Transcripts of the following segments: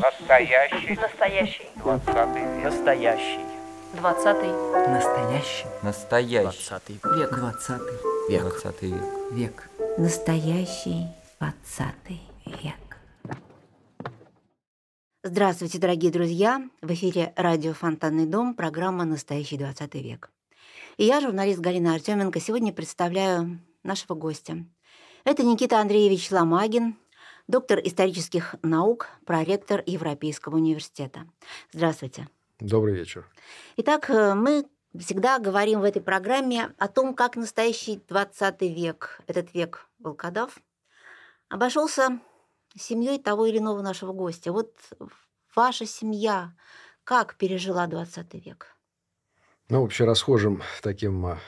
Настоящий. Настоящий. Двадцатый век. Настоящий. Двадцатый. Настоящий. Настоящий. Двадцатый век. Двадцатый Век. Двадцатый век. век. Настоящий двадцатый век. Здравствуйте, дорогие друзья! В эфире радио «Фонтанный дом», программа «Настоящий 20 век». И я, журналист Галина Артеменко, сегодня представляю нашего гостя. Это Никита Андреевич Ломагин, доктор исторических наук, проректор Европейского университета. Здравствуйте. Добрый вечер. Итак, э, мы всегда говорим в этой программе о том, как настоящий 20 век, этот век волкодав, обошелся семьей того или иного нашего гостя. Вот ваша семья как пережила 20 век? Ну, вообще расхожим таким а,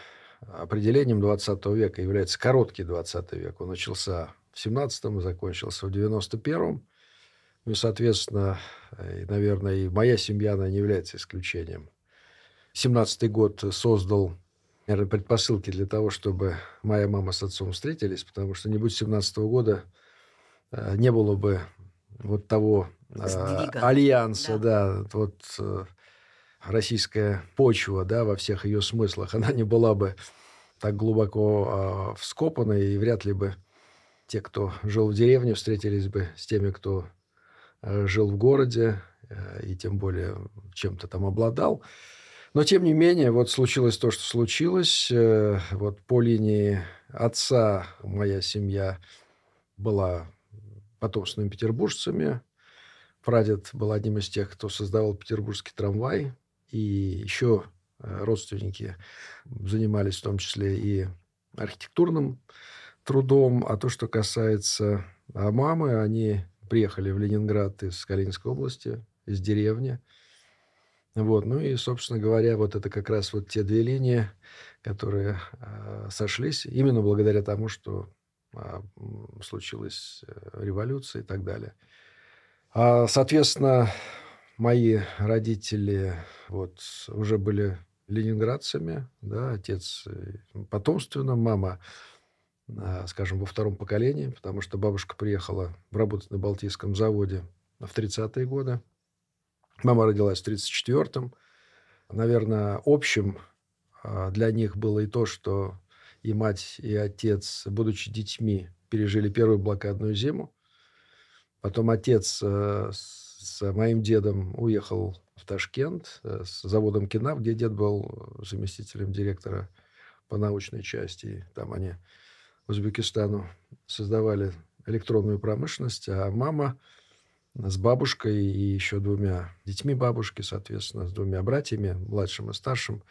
определением 20 века является короткий 20 век. Он начался в 17-м и закончился в 91-м. Ну и, соответственно, и, наверное, и моя семья, она не является исключением. 17-й год создал, наверное, предпосылки для того, чтобы моя мама с отцом встретились, потому что не будь 17 -го года, э, не было бы вот того э, Сдвига. альянса, Да. да, вот э, российская почва, да, во всех ее смыслах, она не была бы так глубоко э, вскопана, и вряд ли бы те, кто жил в деревне, встретились бы с теми, кто э, жил в городе, э, и тем более чем-то там обладал. Но, тем не менее, вот случилось то, что случилось. Э, Вот по линии отца моя семья была потомственными петербуржцами. Прадед был одним из тех, кто создавал петербургский трамвай. И еще родственники занимались в том числе и архитектурным трудом. А то, что касается а, мамы, они приехали в Ленинград из Калининской области, из деревни. Вот. Ну и, собственно говоря, вот это как раз вот те две линии, которые э, сошлись именно благодаря тому, что а, м, случилась э, революция и так далее. А, соответственно, мои родители вот уже были ленинградцами, да, отец э, потомственно, мама, скажем, во втором поколении, потому что бабушка приехала работать на Балтийском заводе в 30-е годы. Мама родилась в 34-м. Наверное, общим а, для них было и то, что и мать, и отец, будучи детьми, пережили первую блокадную зиму. Потом отец э, с моим дедом уехал в Ташкент э, с заводом Кинав, где дед был заместителем директора по научной части. Там они Узбекистану создавали электронную промышленность, а мама с бабушкой и еще двумя детьми бабушки, соответственно, с двумя братьями, младшим и старшим,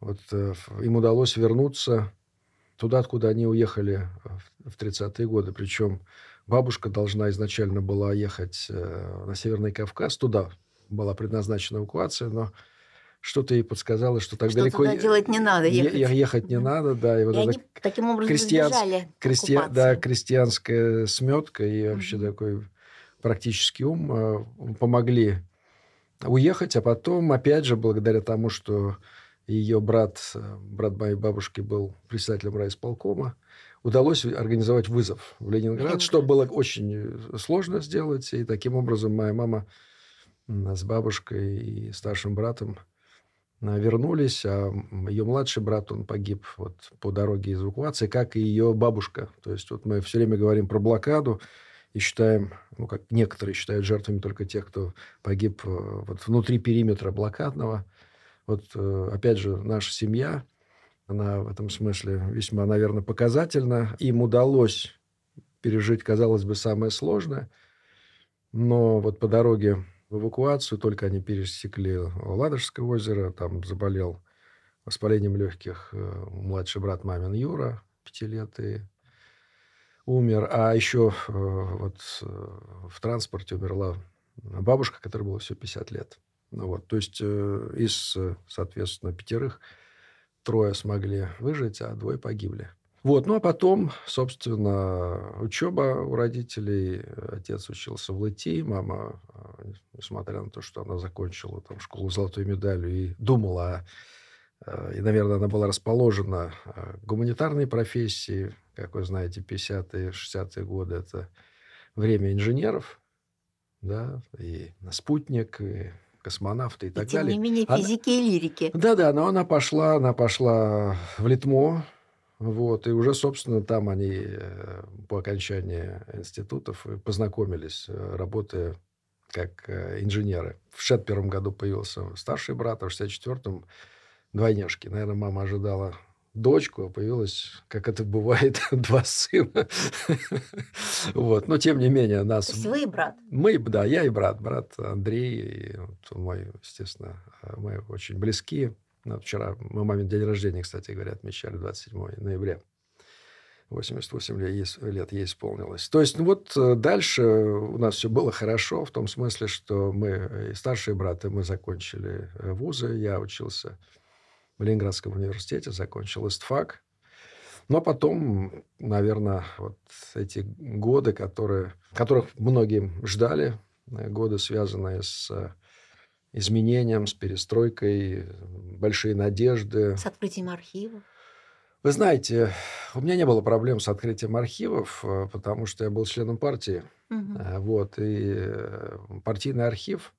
вот э, им удалось вернуться туда, откуда они уехали в- в 30-е годы. Причем бабушка должна изначально была ехать э, на Северный Кавказ, туда была предназначена эвакуация, но что-то ей подсказало, что так Что далеко туда делать не надо, ехать. е- ехать не надо, да, и вот И это они таким образом избежали крестья- да, крестьянская сметка и вообще Мгм. такой практический ум э, помогли уехать, а потом, опять же, благодаря тому, что ее брат, э, брат моей бабушки был председателем райисполкома, удалось организовать вызов в Ленинград, Ленинград. что было очень э, сложно сделать, и таким образом моя мама с бабушкой и старшим братом вернулись, а ее младший брат, он погиб вот по дороге из эвакуации, как и ее бабушка. То есть вот мы все время говорим про блокаду и считаем, ну, как некоторые считают жертвами только тех, кто погиб э, вот внутри периметра блокадного. Вот, э, опять же, наша семья, она в этом смысле весьма, наверное, показательна. Им удалось пережить, казалось бы, самое сложное. Но вот по дороге в эвакуацию только они пересекли Ладожское озеро, там заболел воспалением легких э, младший брат мамин Юра, пяти лет, и умер. А еще э, вот э, в транспорте умерла бабушка, которой было все 50 лет. Ну вот, то есть э, из, э, соответственно, пятерых трое смогли выжить, а двое погибли. Вот, ну а потом, собственно, учеба у родителей. Отец учился в ЛТИ, мама, э, несмотря на то, что она закончила там школу золотой медалью и думала, э, и, наверное, она была расположена э, к гуманитарной профессии, как вы знаете, 50-е, 60-е годы, это время инженеров, да, и спутник, и космонавты и, и так тем далее. Тем не менее, физики она... и лирики. Да-да, но она пошла, она пошла в Литмо, вот, и уже, собственно, там они э, по окончании институтов познакомились, э, работая как э, инженеры. В 61 году появился старший брат, а в 64-м двойняшки. Наверное, мама ожидала дочку, а появилась, как это бывает, два сына. вот. Но, тем не менее, нас... То вы и брат? Мы, да, я и брат. Брат Андрей, и вот мой, естественно, мы очень близкие. Вчера мы мамин день рождения, кстати говоря, отмечали 27 ноября. 88 лет ей исполнилось. То есть, ну вот э, дальше у нас все было хорошо, в том смысле, что мы, э, старшие браты, мы закончили э, вузы, я учился в Ленинградском университете, закончил ИСТФАК. Но потом, наверное, вот эти годы, которые, которых многие ждали, годы, связанные с изменением, с перестройкой, большие надежды. С открытием архива. Вы знаете, у меня не было проблем с открытием архивов, э, потому что я был членом партии. Угу. Вот, и э, партийный архив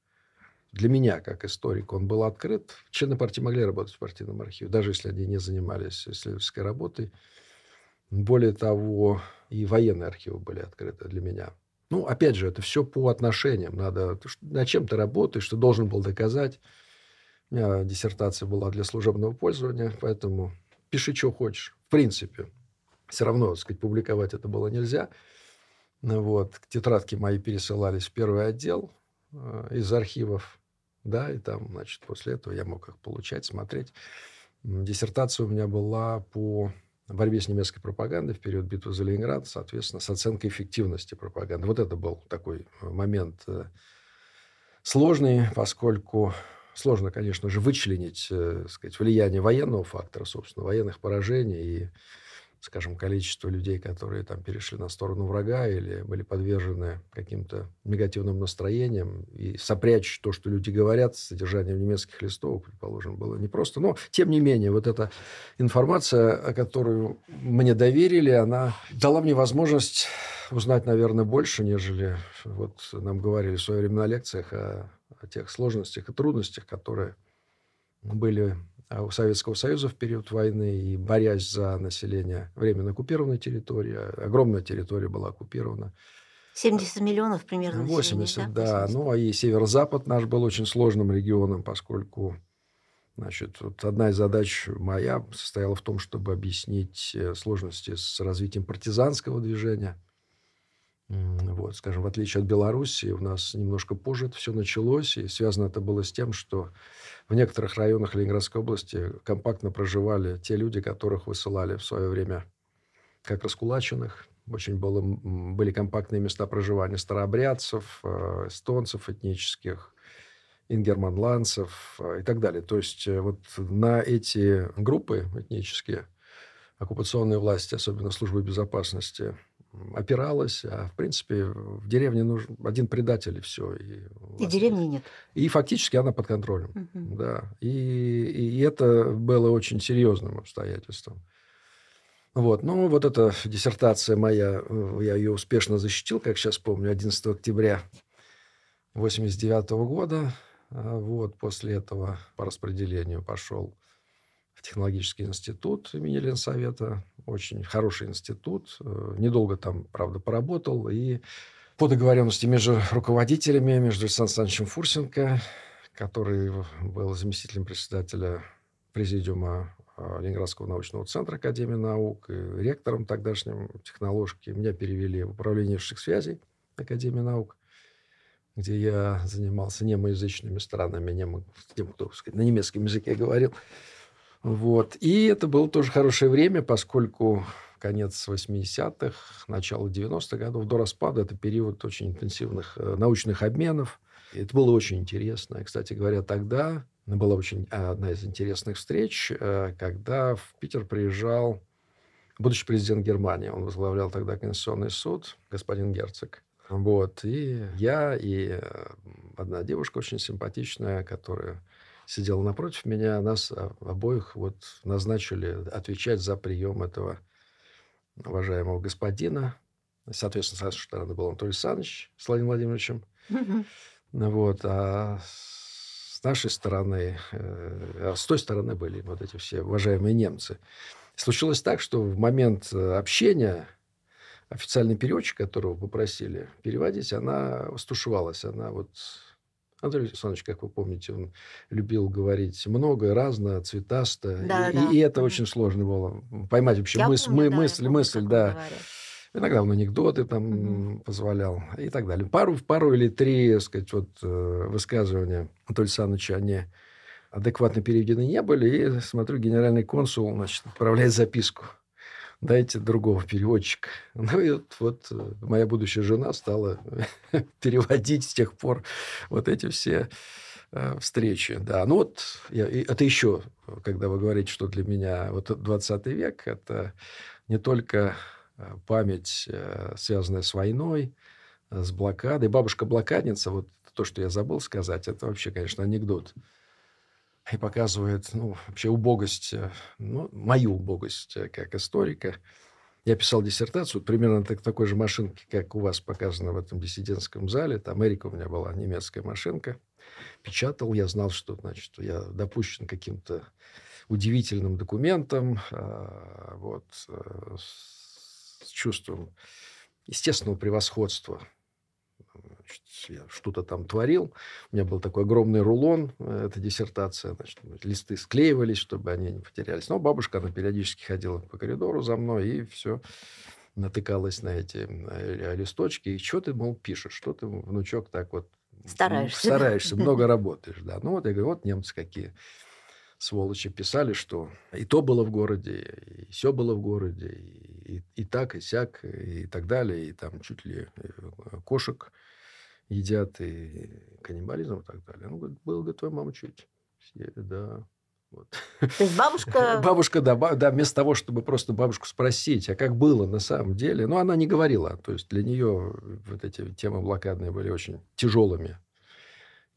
для меня, как историк, он был открыт. Члены партии могли работать в партийном архиве, даже если они не занимались исследовательской работой. Более того, и военные архивы были открыты для меня. Ну, опять же, это все по отношениям. Надо, над чем ты работаешь, что должен был доказать. У меня диссертация была для служебного пользования, поэтому пиши, что хочешь. В принципе. Все равно, так сказать, публиковать это было нельзя. Ну вот. Тетрадки мои пересылались в первый отдел э, из архивов. Да, и там, значит, после этого я мог их получать, смотреть. Диссертация у меня была по борьбе с немецкой пропагандой в период битвы за Ленинград, соответственно, с оценкой эффективности пропаганды. Вот это был такой э, момент э, сложный, поскольку Сложно, конечно же, вычленить э, сказать, влияние военного фактора, собственно, военных поражений и, скажем, количество людей, которые там перешли на сторону врага или были подвержены каким-то негативным настроениям, и сопрячь то, что люди говорят, с содержанием немецких листов, предположим, было непросто. Но, тем не менее, вот эта информация, которую мне доверили, она дала мне возможность узнать, наверное, больше, нежели вот нам говорили в свое время на лекциях о о тех сложностях и трудностях, которые были у Советского Союза в период войны и борясь за население временно оккупированной территории. А, огромная территория была оккупирована. 70 миллионов примерно 80, да. 80. Ну, а и северо-запад наш был очень сложным регионом, поскольку Значит, вот одна из задач моя состояла в том, чтобы объяснить э, сложности с развитием партизанского движения – вот, скажем, в отличие от Белоруссии, у нас немножко позже это все началось, и связано это было с тем, что в некоторых районах Ленинградской области компактно проживали те люди, которых высылали в свое время как раскулаченных. Очень было, были компактные места проживания старообрядцев, э, эстонцев этнических, ингерманландцев э, и так далее. То есть э, вот на эти группы этнические оккупационные власти, особенно службы безопасности, опиралась. А, в принципе, в деревне нужен один предатель, и все. И, и деревни нет. И фактически она под контролем. Угу. Да. И, и это было очень серьезным обстоятельством. Вот. Ну, вот эта диссертация моя, э, я ее успешно защитил, как сейчас помню, 11 октября 1989 года. А, вот. После этого по распределению пошел в технологический институт имени Ленсовета. Очень хороший институт. Э, недолго там, правда, поработал. И по договоренности между руководителями, между Александром Александровичем Фурсенко, который был заместителем председателя президиума э, Ленинградского научного центра Академии наук, и ректором тогдашним техноложки. Меня перевели в управление внешних связей Академии наук, где я занимался немоязычными странами, немо, тем, кто сказать, на немецком языке говорил. Вот. И это было тоже хорошее время, поскольку конец 80-х, начало 90-х годов, до распада, это период очень интенсивных э, научных обменов. И это было очень интересно. Кстати говоря, тогда была очень одна из интересных встреч, э, когда в Питер приезжал будущий президент Германии. Он возглавлял тогда Конституционный суд, господин Герцог. Вот. И я, и э, одна девушка очень симпатичная, которая сидела напротив меня, нас обоих вот назначили отвечать за прием этого уважаемого господина. Соответственно, с нашей стороны был Анатолий Александрович с Владимиром Владимировичем. Ну Вот. А с нашей стороны, э, а с той стороны были вот эти все уважаемые немцы. Случилось так, что в момент э, общения официальный переводчик, которого попросили переводить, она стушевалась. Она вот... Анатолий Александрович, как вы помните, он любил говорить много, разно, цветасто. И- Да-да-да. и, это очень сложно было поймать вообще Я мыс- помню, мы- да, мысль, помню, мысль, да. говорил. Иногда он анекдоты там Мгм. позволял и так далее. Пару, пару или три, так сказать, вот, э, высказывания Анатолия Александровича, они адекватно переведены не были. И смотрю, генеральный консул, значит, отправляет записку. Дайте другого переводчика. Ну и вот, вот э, моя будущая жена стала переводить с тех пор вот эти все э, встречи. Да, ну вот я- это еще, когда вы говорите, что для меня вот 20 век это не только э, память, э, связанная с войной, э, с блокадой. Бабушка-блокадница, вот то, что я забыл сказать, это вообще, конечно, анекдот. И показывает, ну, вообще убогость, э, ну, мою убогость э, как историка. Я писал диссертацию примерно так, такой же машинки, как у вас показано в этом диссидентском зале. Там Эрика у меня была немецкая машинка. Печатал, я знал, что, значит, я допущен каким-то удивительным документам, а, вот, э, с чувством естественного превосходства. Что-то там творил. У меня был такой огромный рулон, э, эта диссертация. Значит, листы склеивались, чтобы они не потерялись. Но бабушка, она периодически ходила по коридору за мной и все натыкалась на эти э, листочки. И что ты, мол, пишешь? Что ты, внучок, так вот Стараешься. Стараешься, много работаешь, да. Ну, вот я говорю, вот немцы какие сволочи писали, что и то было в городе, и все было в городе, и, и, и так, и сяк, и так далее, и там чуть ли э, кошек едят, и каннибализм и так далее. Ну, говорит, было, говорит, чуть. Съели, да. Вот. То есть бабушка... Бабушка, да, ба- да, вместо того, чтобы просто бабушку спросить, а как было на самом деле, ну, она не говорила. То есть для нее вот эти темы блокадные были очень тяжелыми.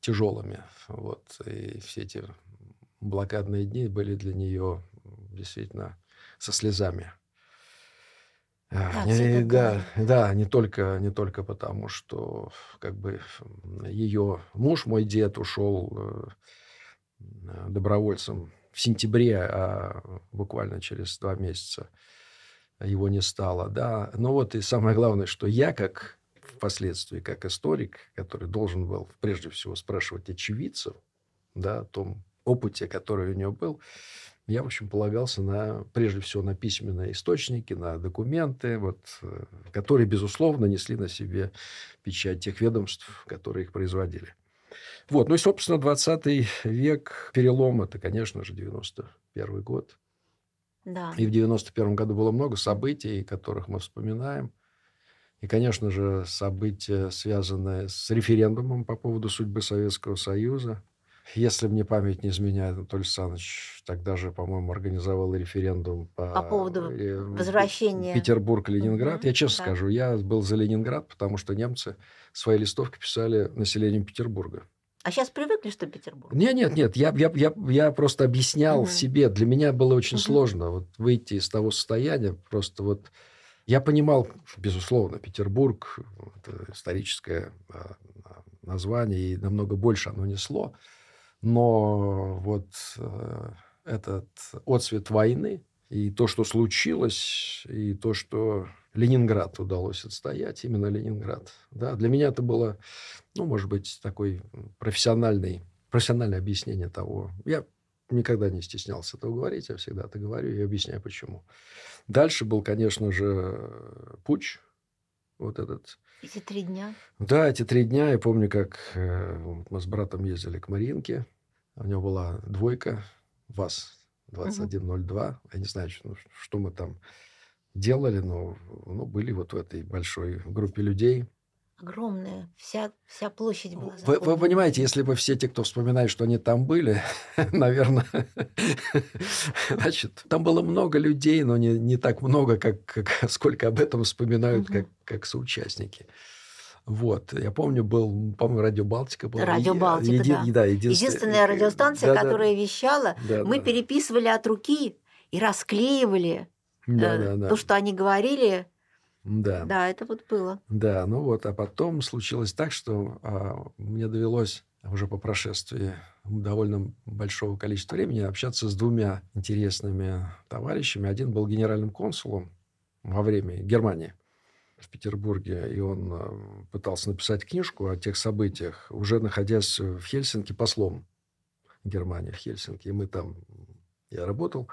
Тяжелыми. Вот. И все эти блокадные дни были для нее действительно со слезами. А, Да, не- да, да, не только, не только потому, что как бы ее муж, мой дед, ушел э, э, добровольцем в сентябре, а буквально через два месяца его не стало, да. Но вот и самое главное, что я как впоследствии, как историк, который должен был прежде всего спрашивать очевидцев, да, о том опыте, который у него был, я, в общем, полагался на, прежде всего на письменные источники, на документы, вот, э, которые, безусловно, несли на себе печать тех ведомств, которые их производили. Вот, ну и, собственно, 20 век, перелом, это, конечно же, 91 год. Да. И в 91 году было много событий, которых мы вспоминаем. И, конечно же, события, связанные с референдумом по поводу судьбы Советского Союза. Если мне память не изменяет, Анатолий Александрович тогда же, по-моему, организовал референдум по, По поводу э, возвращения. Петербург-Ленинград. Мгм, Я честно да. скажу, я был за Ленинград, потому что немцы свои листовки писали населением Петербурга. А сейчас привыкли, что Петербург? Нет, нет, нет. Я, я, я, я просто объяснял Мгм. себе. Для меня было очень Мгм. сложно вот выйти из того состояния. Просто вот я понимал, безусловно, Петербург это историческое а, а, название и намного больше оно несло. Но вот э, этот отцвет войны и то, что случилось, и то, что Ленинград удалось отстоять, именно Ленинград. Да, для меня это было, ну, может быть, такой профессиональный, профессиональное объяснение того. Я никогда не стеснялся этого говорить, я всегда это говорю и объясняю, почему. Дальше был, конечно же, путь, вот этот. Эти три дня. Да, эти три дня, я помню, как э, мы с братом ездили к Маринке, у него была двойка, ВАЗ-2102, я не знаю, что, ну, что мы там делали, но ну, были вот в этой большой группе людей. Огромная. Вся, вся площадь была Вы, вы понимаете, если бы все те, кто вспоминает, что они там были, наверное, значит, там было много людей, но не, не так много, как, как сколько об этом вспоминают, Мгм. как, как соучастники. Вот. Я помню, был, по-моему, Радио Балтика была. Радио Балтика, еди- да. да, единственная- Единственная радиостанция, Да, да, которая вещала, да, мы да. переписывали от руки и расклеивали Да, э, да, да. то, что они говорили, Да. Да, это вот было. Да, ну вот, а потом случилось так, что а, мне довелось уже по прошествии довольно большого количества времени общаться с двумя интересными товарищами. Один был генеральным консулом во время Германии в Петербурге, и он э, пытался написать книжку о тех событиях, уже находясь в Хельсинки послом Германии в Хельсинки. И мы там, я работал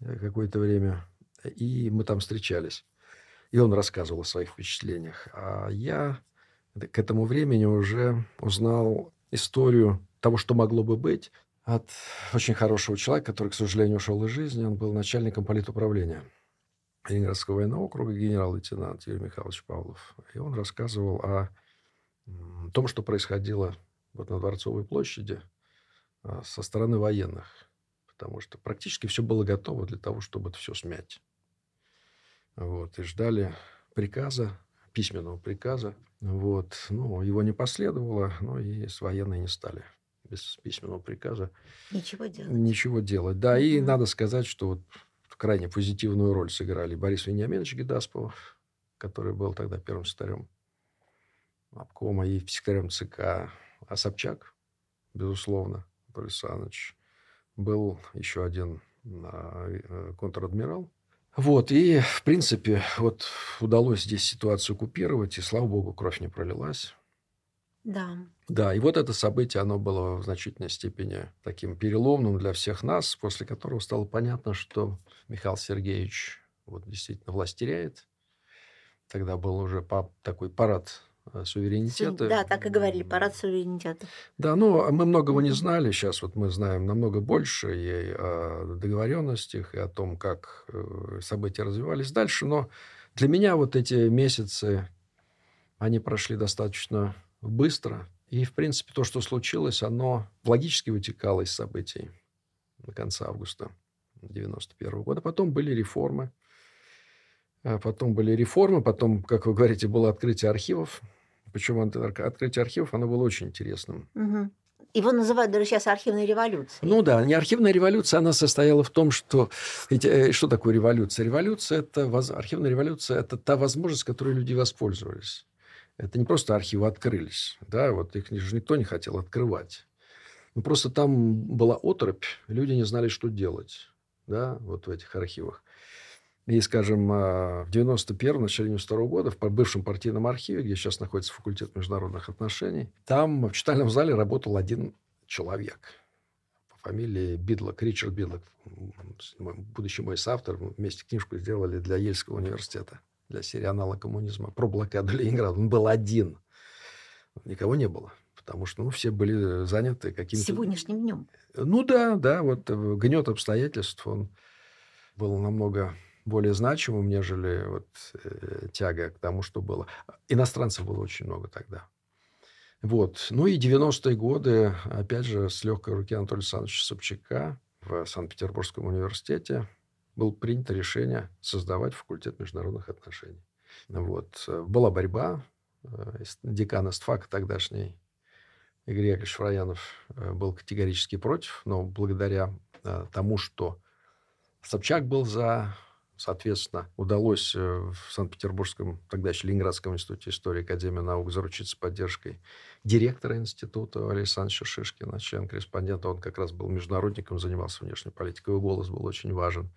э, какое-то время, и мы там встречались. И он рассказывал о своих впечатлениях. А я к этому времени уже узнал историю того, что могло бы быть, от очень хорошего человека, который, к сожалению, ушел из жизни. Он был начальником политуправления Ленинградского военного округа, генерал-лейтенант Юрий Михайлович Павлов. И он рассказывал о том, что происходило вот на Дворцовой площади а, со стороны военных. Потому что практически все было готово для того, чтобы это все смять. Вот, и ждали приказа, письменного приказа. Вот, ну, его не последовало, но и с военные не стали без письменного приказа Ничего делать. ничего делать. Да, и Мгм. надо сказать, что вот крайне позитивную роль сыграли Борис Вениаминович Гедаспов, который был тогда первым секретарем обкома и секретарем ЦК, а Собчак, безусловно, Анатолий Александрович. Был еще один а, э, контр-адмирал. Вот, и, в принципе, вот удалось здесь ситуацию купировать, и, слава богу, кровь не пролилась. Да. Да, и вот это событие, оно было в значительной степени таким переломным для всех нас, после которого стало понятно, что Михаил Сергеевич вот действительно власть теряет. Тогда был уже такой парад суверенитета. Да, так и говорили, парад суверенитета. Да, ну, мы многого не знали. Сейчас вот мы знаем намного больше и о договоренностях, и о том, как э, события развивались дальше. Но для меня вот эти месяцы, они прошли достаточно быстро. И, в принципе, то, что случилось, оно логически вытекало из событий до конца августа 91 года. Потом были реформы. А Потом были реформы, потом, как вы говорите, было открытие архивов. Причем открытие архивов, оно было очень интересным. Его называют даже сейчас архивной революцией. Ну да, не архивная революция, она состояла в том, что... Э, что такое революция? Революция – это... Архивная революция – это та возможность, которой люди воспользовались. Это не просто архивы открылись. Да, вот их же никто не хотел открывать. Ну, просто там была оторопь, люди не знали, что делать. Да, вот в этих архивах. И, скажем, а, в 91-м, начале 92 года в бывшем партийном архиве, где сейчас находится факультет международных отношений, там в читальном зале работал один человек по фамилии Бидлок, Ричард Бидлок. Будущий мой соавтор. Мы вместе книжку сделали для Ельского университета, для серии «Аналог коммунизма» про блокаду Ленинграда. Он был один. Никого не было. Потому что ну, все были заняты какими-то... Сегодняшним днем. Ну да, да, вот э, гнет обстоятельств, он был намного более значимым, нежели вот э, тяга к тому, что было. Иностранцев было очень много тогда. Вот. Ну и 90-е годы, опять же, с легкой руки Анатолия Александровича Собчака в Санкт-Петербургском университете было принято решение создавать факультет международных отношений. Вот. Была борьба. э, Декан ИСТФАКа тогдашний Игорь Яковлевич Фраянов э, был категорически против, но благодаря э, тому, что Собчак был за, соответственно, удалось э, в Санкт-Петербургском, тогда еще Ленинградском институте истории Академии наук заручиться поддержкой директора института Александра Шишкина, член-корреспондента. Он как раз был международником, занимался внешней политикой, его голос был очень важен.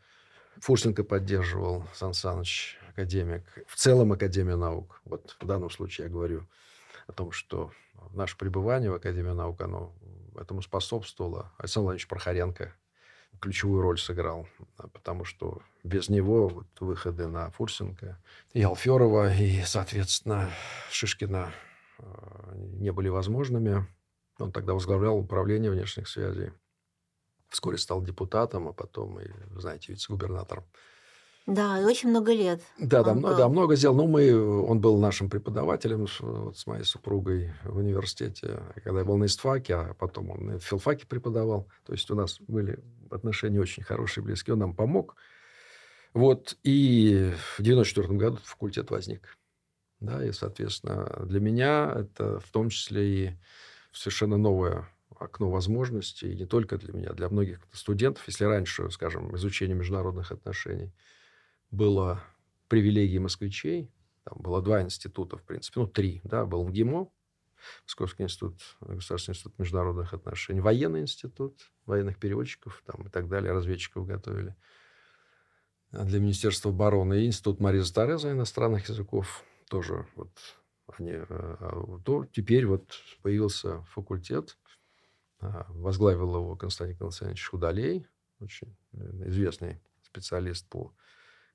Фурсенко поддерживал, Сан Саныч, академик. В целом Академия наук. Вот в данном случае я говорю о том, что наше пребывание в Академии наук, оно этому способствовало. Александр Владимирович Прохоренко ключевую роль сыграл, а, потому что без него вот выходы на Фурсенко и Алферова, и, соответственно, Шишкина э, не были возможными. Он тогда возглавлял управление внешних связей. Вскоре стал депутатом, а потом, и, знаете, вице-губернатором. Да, и очень много лет. Да, да, Он мно- был. да, много сделал. Ну, мы, он был нашим преподавателем с, вот с моей супругой в университете, когда я был на ИСТФАКе, а потом он в филфаке преподавал. То есть у нас были отношения очень хорошие, близкие. Он нам помог. Вот, и в 94 году факультет возник. Да, и, соответственно, для меня это в том числе и совершенно новое окно возможностей, и не только для меня, для многих студентов. Если раньше, скажем, изучение международных отношений было привилегии москвичей. Там было два института, в принципе, ну, три, да, был МГИМО, Московский институт, Государственный институт международных отношений, военный институт, военных переводчиков там, и так далее, разведчиков готовили для Министерства обороны, и институт Мариза Тореза иностранных языков тоже вот они, э, а, то теперь вот появился факультет, а, возглавил его Константин Константинович Худалей, очень э, известный специалист по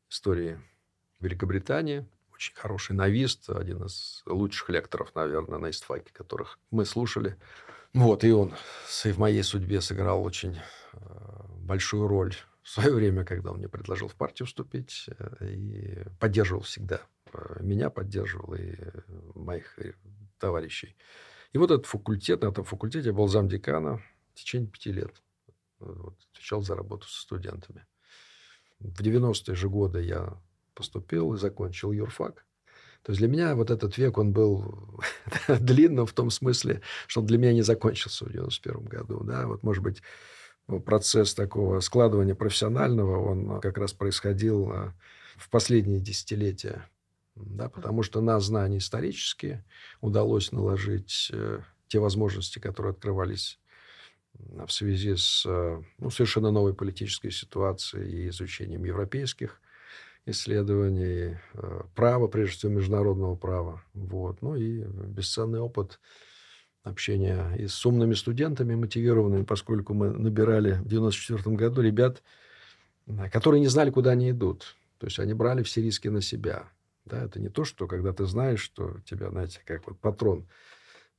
истории Великобритании, очень хороший новист, один из лучших лекторов, наверное, на истфаке, которых мы слушали. Вот, и он в моей судьбе сыграл очень э, большую роль в свое время, когда он мне предложил в партию вступить, и поддерживал всегда Э, меня поддерживал и э, моих э, товарищей. И вот этот факультет, на этом факультете я был замдекана в течение пяти лет. Вот, отвечал за работу со студентами. В 90-е же годы я поступил и закончил юрфак. То есть для меня вот этот век, он был длинным в том смысле, что он для меня не закончился в 91 году. Да? Вот, может быть, процесс такого складывания профессионального, он как раз происходил в последние десятилетия да, потому что на знания исторические удалось наложить э, те возможности, которые открывались в связи с э, ну, совершенно новой политической ситуацией и изучением европейских исследований, э, права, прежде всего, международного права. Вот. Ну и бесценный опыт общения и с умными студентами, мотивированными, поскольку мы набирали в 1994 году ребят, которые не знали, куда они идут. То есть они брали все риски на себя. Да, это не то, что когда ты знаешь, что тебя, знаете, как вот патрон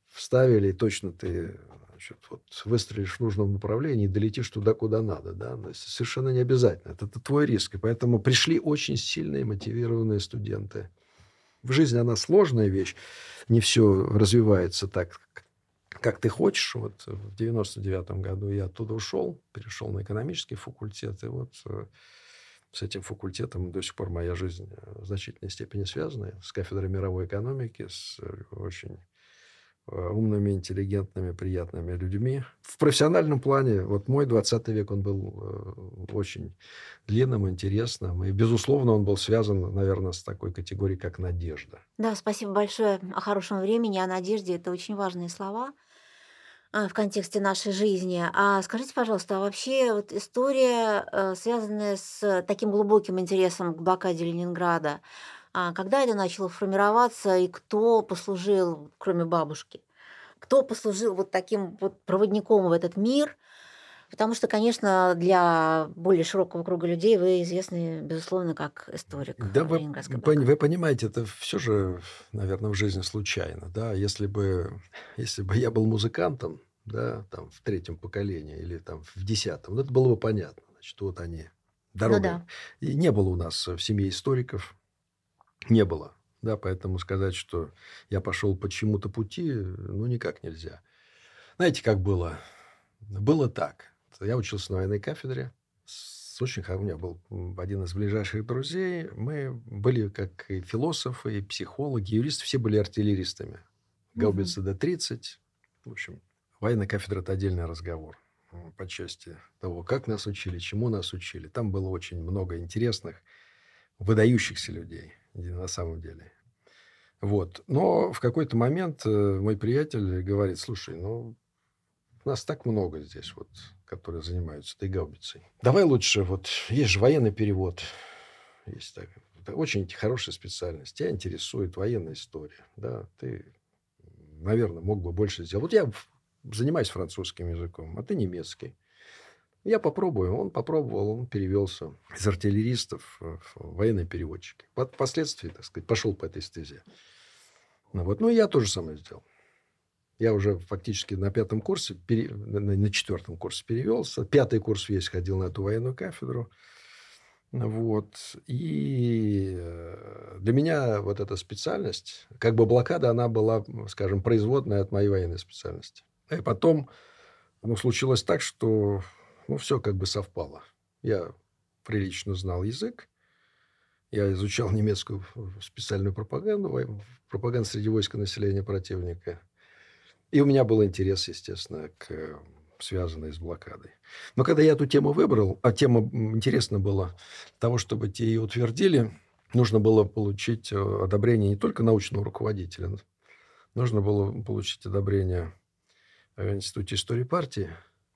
вставили, и точно ты значит, вот выстрелишь в нужном направлении и долетишь туда, куда надо. Да? Совершенно не обязательно. Это, это твой риск. И поэтому пришли очень сильные, мотивированные студенты. В жизни она сложная вещь. Не все развивается так, как ты хочешь. Вот в 99 году я оттуда ушел, перешел на экономический факультет. И вот э, с этим факультетом до сих пор моя жизнь э, в значительной степени связана. С кафедрой мировой экономики, с э, очень умными, интеллигентными, приятными людьми. В профессиональном плане, вот мой 20 век, он был очень длинным, интересным. И, безусловно, он был связан, наверное, с такой категорией, как надежда. Да, спасибо большое о хорошем времени, о надежде. Это очень важные слова. А, в контексте нашей жизни. А скажите, пожалуйста, а вообще вот история, э, связанная с таким глубоким интересом к блокаде Ленинграда, когда это начало формироваться и кто послужил, кроме бабушки, кто послужил вот таким вот проводником в этот мир? Потому что, конечно, для более широкого круга людей вы известны, безусловно, как историк Да, вы, вы понимаете, это все же, наверное, в жизни случайно. Да? Если, бы, если бы я был музыкантом, да, там, в третьем поколении или там в десятом, ну, это было бы понятно. Значит, вот они, дорога. Ну, да. И не было у нас в семье историков, не было. Да, поэтому сказать, что я пошел по чему-то пути, ну, никак нельзя. Знаете, как было? Было так. Я учился на военной кафедре. С очень у меня был один из ближайших друзей. Мы были как и философы, и психологи, юристы, все были артиллеристами. Гаубица угу. Д-30. В общем, военная кафедра – это отдельный разговор по части того, как нас учили, чему нас учили. Там было очень много интересных, выдающихся людей на самом деле. Вот. Но в какой-то момент э, мой приятель говорит, слушай, ну, нас так много здесь, вот, которые занимаются этой гаубицей. Давай лучше, вот, есть же военный перевод. Есть так, это очень хорошая специальность. Тебя интересует военная история. Да, ты, наверное, мог бы больше сделать. Вот я занимаюсь французским языком, а ты немецкий. Я попробую. Он попробовал, он перевелся из артиллеристов в военные переводчики. Впоследствии, так сказать, пошел по этой стезе. Ну, вот. ну, я тоже самое сделал. Я уже фактически на пятом курсе, пере... на четвертом курсе перевелся. Пятый курс весь ходил на эту военную кафедру. Вот. И э, для меня вот эта специальность, как бы блокада, она была, скажем, производная от моей военной специальности. И потом ну, случилось так, что ну, все как бы совпало. Я прилично знал язык, я изучал немецкую специальную пропаганду, пропаганду среди войска населения противника. И у меня был интерес, естественно, к связанной с блокадой. Но когда я эту тему выбрал, а тема интересна была того, чтобы те ее утвердили, нужно было получить э, одобрение не только научного руководителя, нужно было получить одобрение в Институте истории партии,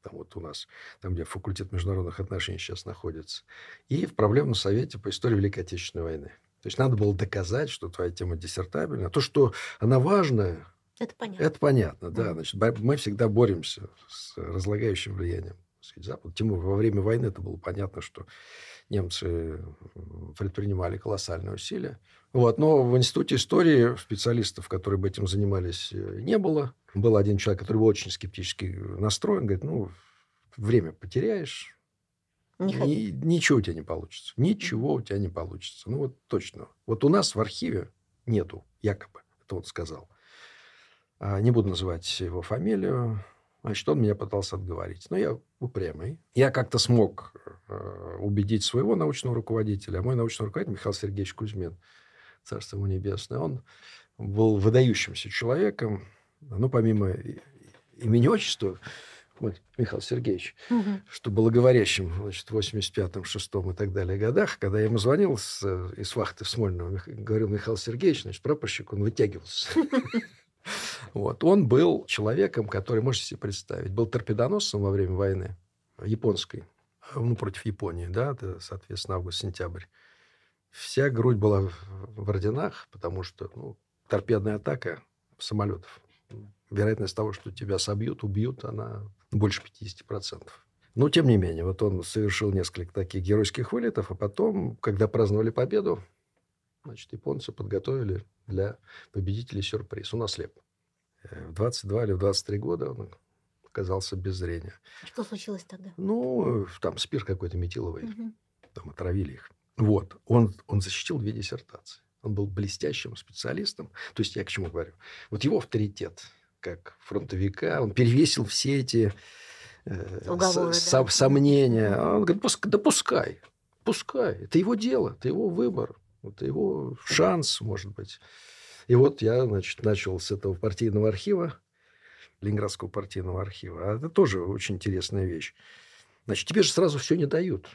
там вот у нас, там, где факультет международных отношений сейчас находится, и в проблемном совете по истории Великой Отечественной войны. То есть надо было доказать, что твоя тема диссертабельна. То, что она важная, это понятно. Это понятно, да. Значит, мы всегда боремся с разлагающим влиянием Запада. Тем во время войны это было понятно, что немцы предпринимали колоссальные усилия. Вот. Но в Институте истории специалистов, которые бы этим занимались, э, не было. Был один человек, который был очень скептически настроен. Говорит, ну, время потеряешь, не Ни, ничего у тебя не получится. Ничего у тебя не получится. Ну, вот точно. Вот у нас в архиве нету, якобы, это он сказал. А, не буду называть его фамилию. Значит, он меня пытался отговорить. Но я упрямый. Я как-то смог э, убедить своего научного руководителя. А мой научный руководитель Михаил Сергеевич Кузьмин, царство ему небесное, он был выдающимся человеком. Ну, помимо имени отчества, вот, Михаил Сергеевич, угу. что было говорящим значит, в 85-м, 6-м и так далее годах, когда я ему звонил с, из вахты в Смольного, говорил Михаил Сергеевич, значит, прапорщик, он вытягивался. Вот. Он был человеком, который, можете себе представить, был торпедоносцем во время войны японской, ну, против Японии, да, это, соответственно, август-сентябрь. Вся грудь была в орденах, потому что ну, торпедная атака самолетов, вероятность того, что тебя собьют, убьют, она больше 50%. Но, тем не менее, вот он совершил несколько таких геройских вылетов, а потом, когда праздновали победу, значит, японцы подготовили для победителей сюрприз. Он ослеп. Э, в 22 или в 23 года он оказался без зрения. Что случилось тогда? Ну, там спирт какой-то метиловый. Угу. Там отравили их. Вот. Он, он защитил две диссертации. Он был блестящим специалистом. То есть я к чему говорю? Вот его авторитет как фронтовика, он перевесил все эти э, Уговоры, с, да? сомнения. Он говорит, да пускай, пускай. Это его дело, это его выбор. Это его шанс, может быть. И вот я, значит, начал с этого партийного архива, Ленинградского партийного архива. А это тоже очень интересная вещь. Значит, тебе же сразу все не дают.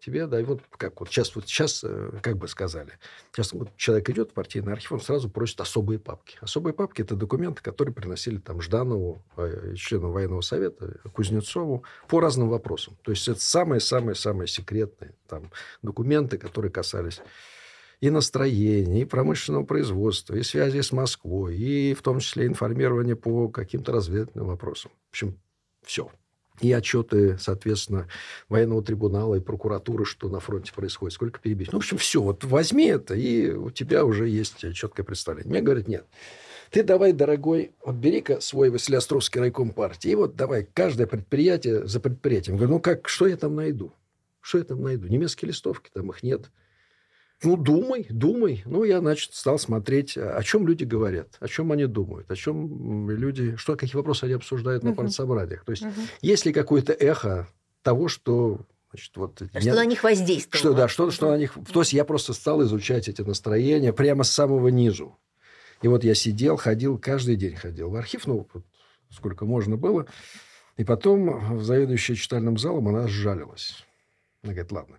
Тебе дают, как вот сейчас, вот сейчас, э, как бы сказали, сейчас вот человек идет в партийный архив, он сразу просит особые папки. Особые папки – это документы, которые приносили там Жданову, э, члену военного совета, Кузнецову по разным вопросам. То есть это самые-самые-самые секретные там, документы, которые касались и настроения, и промышленного производства, и связи с Москвой, и в том числе информирование по каким-то разведывательным вопросам. В общем, все. И отчеты, соответственно, военного трибунала и прокуратуры, что на фронте происходит, сколько перебить. Ну, в общем, все. Вот возьми это, и у тебя уже есть четкое представление. Мне говорят, нет. Ты давай, дорогой, вот бери-ка свой Василиостровский райком партии, и вот давай каждое предприятие за предприятием. Говорю, ну как, что я там найду? Что я там найду? Немецкие листовки, там их нет. Ну, думай, думай. Ну, я, значит, стал смотреть, о чем люди говорят, о чем они думают, о чем люди, что, какие вопросы они обсуждают на партсобраниях. То есть, угу. есть ли какое-то эхо того, что Значит, вот, что я, на них воздействовало. Что, да, что, что на них... То есть я просто стал изучать эти настроения прямо с самого низу. И вот я сидел, ходил, каждый день ходил в архив, ну, вот, сколько можно было. И потом заведующая читальным залом, она сжалилась. Она говорит, ладно,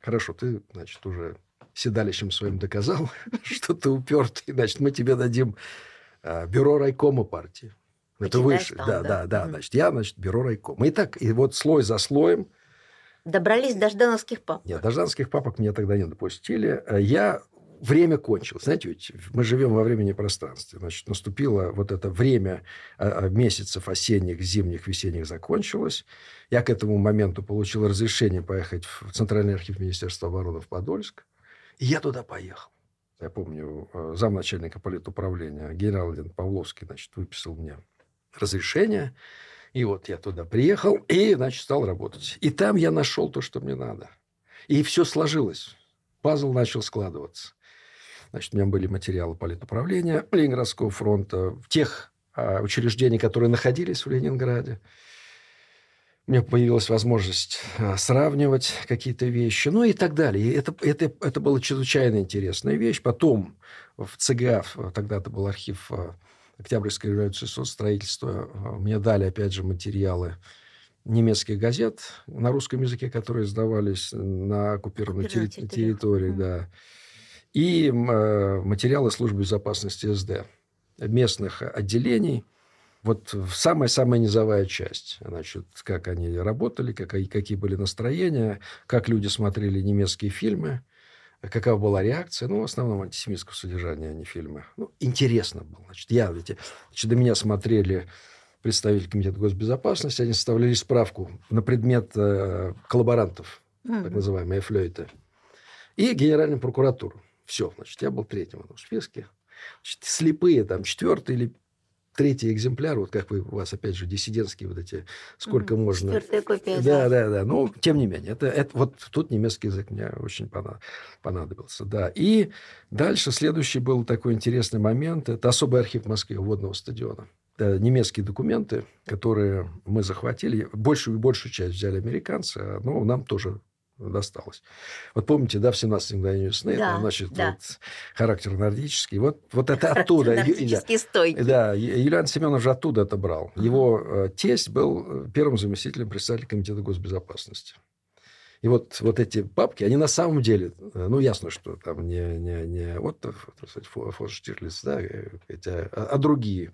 хорошо, ты, значит, уже седалищем своим доказал, что ты упертый, значит, мы тебе дадим а, бюро райкома партии. Это выше. Там, да, да, да, да. Значит, я, значит, бюро райкома. И так, и вот слой за слоем. Добрались до ждановских папок. Нет, до ждановских папок меня тогда не допустили. А я время кончилось. Знаете, ведь мы живем во времени и пространстве. Значит, наступило вот это время а, месяцев осенних, зимних, весенних закончилось. Я к этому моменту получил разрешение поехать в Центральный архив Министерства обороны в Подольск. Я туда поехал. Я помню, э, замначальника политуправления генерал один Павловский, значит, выписал мне разрешение. И вот я туда приехал и, значит, стал работать. И там я нашел то, что мне надо. И все сложилось. Пазл начал складываться. Значит, у меня были материалы политуправления Ленинградского фронта, тех а, учреждений, которые находились в Ленинграде у меня появилась возможность а, сравнивать какие-то вещи, ну и так далее. И это, это, это была чрезвычайно интересная вещь. Потом в ЦГА, тогда это был архив а, Октябрьской революции соцстроительства, а, мне дали, опять же, материалы немецких газет на русском языке, которые сдавались на оккупированной территории. территории да. и э, материалы службы безопасности СД местных отделений. Вот самая-самая низовая часть. Значит, как они работали, как, какие были настроения, как люди смотрели немецкие фильмы, какова была реакция. Ну, в основном антисемитского содержания, а не фильмы. Ну, интересно было. Значит, я, ведь, значит, до меня смотрели представители Комитета госбезопасности, они составляли справку на предмет э, коллаборантов, mm-hmm. так называемые флейты, и Генеральную прокуратуру. Все, значит, я был третьим в этом списке. Значит, слепые, там, четвертый или третий экземпляр, вот как вы, у вас, опять же, диссидентские вот эти, сколько mm-hmm. можно... Четвертая копия. Да, да, да. Ну, тем не менее, это, это, вот тут немецкий язык мне очень понадобился, да. И дальше следующий был такой интересный момент. Это особый архив Москвы, водного стадиона. Это немецкие документы, которые мы захватили. Большую и большую часть взяли американцы, но нам тоже досталось. Вот помните, да, в 17 мгновений весны, да, это, значит, да. вот, характер нордический. Вот, вот это оттуда. Нордический стойкий. Да, Юлиан Семенов же оттуда это брал. Его э, тесть был э, первым заместителем председателя Комитета госбезопасности. И вот, вот эти папки, они на самом деле, э, ну, ясно, что там не, не, не вот фон Штирлиц, да, хотя, а, а другие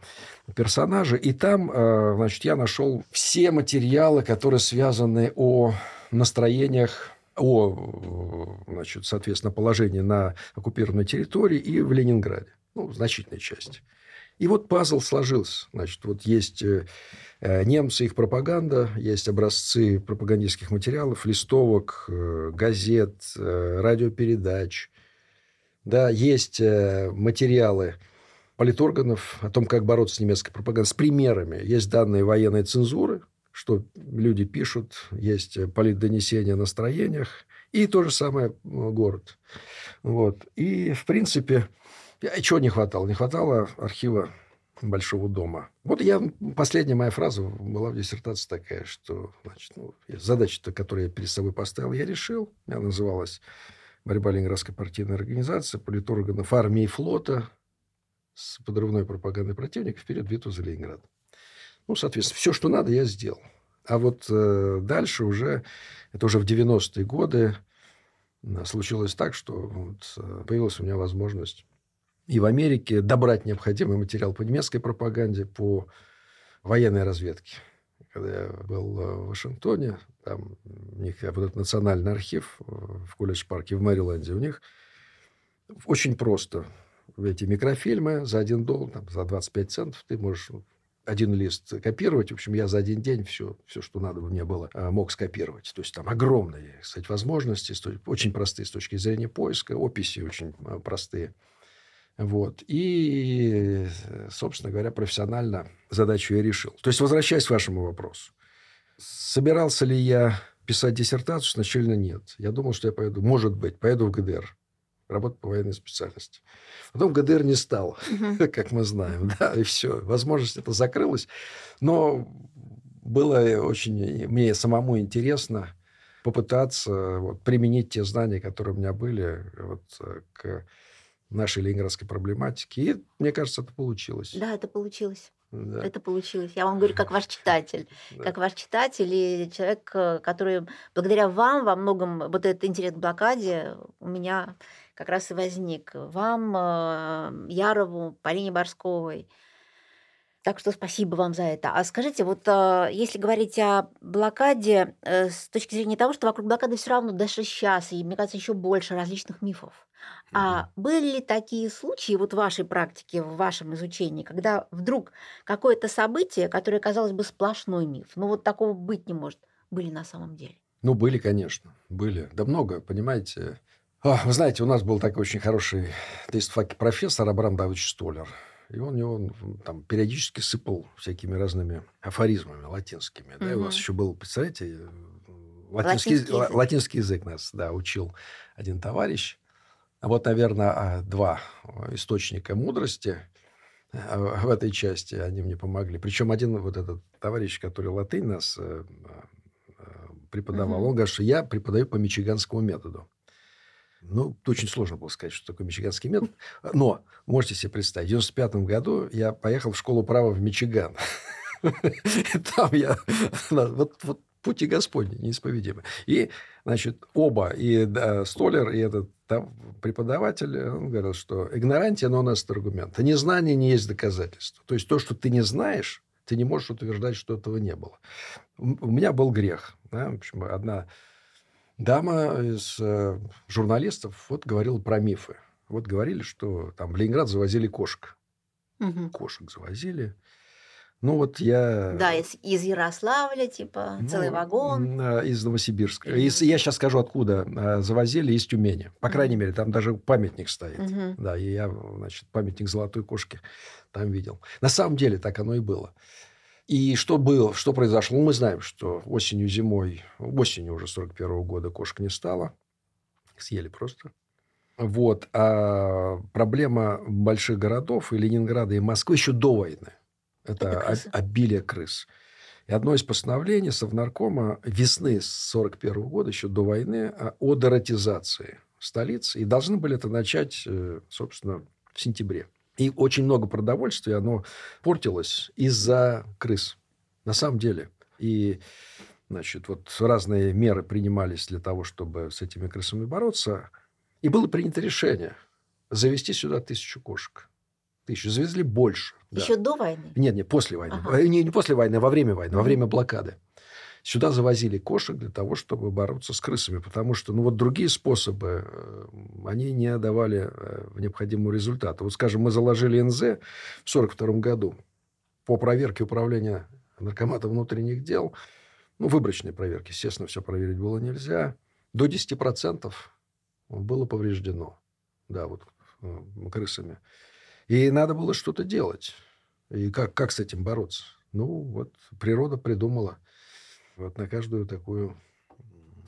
персонажи. И там, значит, я нашел все материалы, которые связаны о настроениях о, значит, соответственно, положении на оккупированной территории и в Ленинграде. Ну, в значительной части. И вот пазл сложился. Значит, вот есть э, э, немцы, их пропаганда, есть образцы пропагандистских материалов, листовок, э, газет, радиопередач. Да, есть материалы политорганов о том, как бороться с немецкой пропагандой, с примерами. Есть данные военной цензуры – что люди пишут, есть политдонесения о настроениях, и то же самое город. Вот. И, в принципе, чего не хватало? Не хватало архива Большого дома. Вот я, последняя моя фраза была в диссертации такая, что значит, ну, задача, которую я перед собой поставил, я решил. Она называлась «Борьба Ленинградской партийной организации, политорганов армии и флота с подрывной пропагандой противника вперед битву за Ленинград». Ну, соответственно, все, что надо, я сделал. А вот э, дальше уже, это уже в 90-е годы, случилось так, что вот, э, появилась у меня возможность и в Америке добрать необходимый материал по немецкой пропаганде, по военной разведке. Когда я был э, в Вашингтоне, там у них вот этот национальный архив э, в колледж-парке в Мэриленде, у них очень просто эти микрофильмы за один доллар, там, за 25 центов ты можешь один лист копировать. В общем, я за один день все, все что надо мне было, а, мог скопировать. То есть там огромные, кстати, возможности, очень простые с точки зрения поиска, описи очень а, простые. Вот. И, собственно говоря, профессионально задачу я решил. То есть, возвращаясь к вашему вопросу. Собирался ли я писать диссертацию? Сначала нет. Я думал, что я поеду, может быть, поеду в ГДР работать по военной специальности. Потом ГДР не стал, как мы знаем, да, и все. Возможность это закрылась. Но было очень мне самому интересно попытаться вот, применить те знания, которые у меня были вот, к нашей ленинградской проблематике. И мне кажется, это получилось. Да, это получилось. Да. Это получилось. Я вам говорю, как ваш читатель. Да. Как ваш читатель и человек, э, который благодаря вам во многом, вот этот интерес к блокаде у меня как раз и возник. Вам, э, Ярову, Полине Борсковой. Так что спасибо вам за это. А скажите, вот э, если говорить о блокаде э, с точки зрения того, что вокруг блокады все равно даже сейчас, и мне кажется, еще больше различных мифов. А были ли такие случаи вот в вашей практике, в вашем изучении, когда вдруг какое-то событие, которое казалось бы сплошной миф, ну вот такого быть не может, были на самом деле? Ну, были, конечно, были. Да много, понимаете. О, вы знаете, у нас был такой очень хороший тестфаки профессор Абрам Давыдович Столер. И он его там периодически сыпал всякими разными афоризмами латинскими. Угу. Да, и у нас еще был, представляете, латинский, латинский, язык. латинский язык нас да, учил один товарищ. А вот, наверное, а, два источника мудрости а, в этой части они мне помогли. Причем один вот этот товарищ, который латынь нас э, э, преподавал, угу. он говорит, что я преподаю по мичиганскому методу. Ну, очень сложно было сказать, что такое мичиганский метод. Но, можете себе представить, в 95 году я поехал в школу права в Мичиган. Там я... Вот, пути Господни неисповедимы. И, значит, оба, и Столер, и этот там, преподаватель, он говорил, что игнорантия, но у нас аргумент. А незнание не есть доказательство. То есть то, что ты не знаешь, ты не можешь утверждать, что этого не было. У меня был грех. Да? В общем, одна дама из э, журналистов вот говорила про мифы. Вот говорили, что там в Ленинград завозили кошек. Мгм. Кошек завозили. Ну, вот я... Да, из, из Ярославля, типа, целый Ну, вагон. м, а, Из Новосибирска. Из- я сейчас скажу, откуда а, завозили, из Тюмени. По крайней мере, там даже памятник стоит. Мгм. Да, и я, значит, памятник золотой кошки там видел. На самом деле так оно и было. И что было, что произошло? Мы знаем, что осенью, зимой, осенью уже 41 года кошек не стало. Съели просто. Вот. А проблема больших городов и Ленинграда, и Москвы еще до войны. Это, Это о- крысы. обилие крыс. И одно из постановлений Совнаркома весны с 41 года, еще до войны, а, о дератизации столицы. И должны были это начать, э, собственно, в сентябре. И очень много продовольствия, оно портилось из-за крыс. На самом деле. И, значит, вот разные меры принимались для того, чтобы с этими крысами бороться. И было принято решение завести сюда тысячу кошек. Тысячу. Завезли больше. да. Еще до войны. Нет, не после войны. Ага. Э, Не, не после войны, а во время войны, во время блокады. Сюда завозили кошек для того, чтобы бороться с крысами, потому что ну, вот другие способы, э, они не давали э, необходимого результата. Вот, скажем, мы заложили НЗ в 1942 году по проверке управления наркомата внутренних дел, ну, выборочные проверки, естественно, все проверить было нельзя, до 10% было повреждено, да, вот э, крысами. И надо было что-то делать. И как, как с этим бороться? Ну, вот природа придумала вот на каждую такую...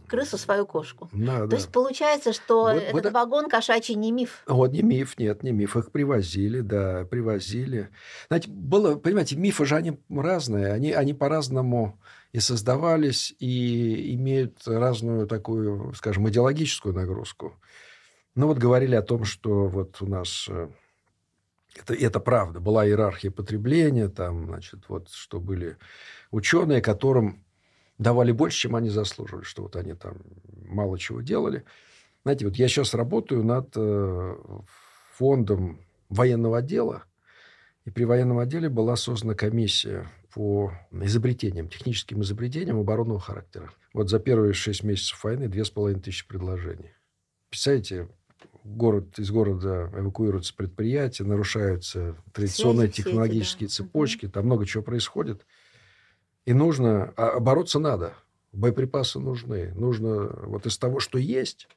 Крысу свою кошку. Да, То да. есть получается, что Вот- этот вот- вагон кошачий не миф. Вот не миф, нет, не миф. Их привозили, да, привозили. Знаете, было, понимаете, мифы же они разные. Они, они по-разному и создавались, и имеют разную такую, скажем, идеологическую нагрузку. Ну, вот говорили о том, что вот у нас... э, Это, это правда. Была иерархия потребления, там, значит, вот, что были ученые, которым давали больше, чем они заслуживали, что вот они там мало чего делали. Знаете, вот я сейчас работаю над э, фондом военного отдела, и при военном отделе была создана комиссия по изобретениям, техническим изобретениям оборонного характера. Вот за первые шесть месяцев войны две с половиной тысячи предложений. Представляете, город, из города эвакуируются предприятия, нарушаются традиционные Связи эти, технологические да. цепочки, там много чего происходит. И нужно, а бороться надо. Боеприпасы нужны. Нужно вот из того, что есть,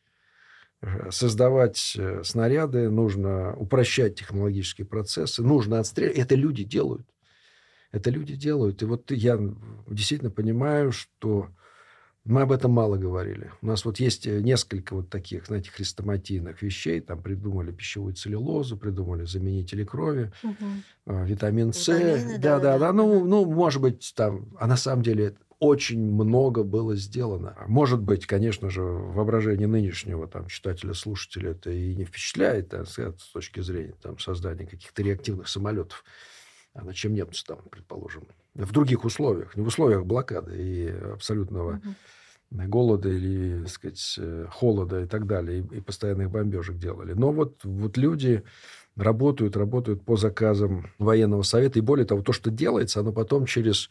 э, создавать э, снаряды, нужно упрощать технологические процессы, нужно отстрелять. Это люди делают. Это люди делают. И вот я действительно понимаю, что мы об этом мало говорили. У нас вот есть э, несколько вот таких, знаете, хрестоматийных вещей. Там придумали пищевую целлюлозу, придумали заменители крови, а, витамин С. Витамины, да, да, да-да-да. да. Ну, ну, может быть, там... А на самом деле очень много было сделано. Может быть, конечно же, воображение нынешнего там, читателя, слушателя это и не впечатляет, так сказать, с точки зрения там, создания каких-то реактивных самолетов. А на чем немцы там, предположим, в других условиях, не в условиях блокады и абсолютного Мгм. голода или, так сказать, э, холода и так далее, и, и постоянных бомбежек делали. Но вот, вот люди работают, работают по заказам военного совета. И более того, то, что делается, оно потом через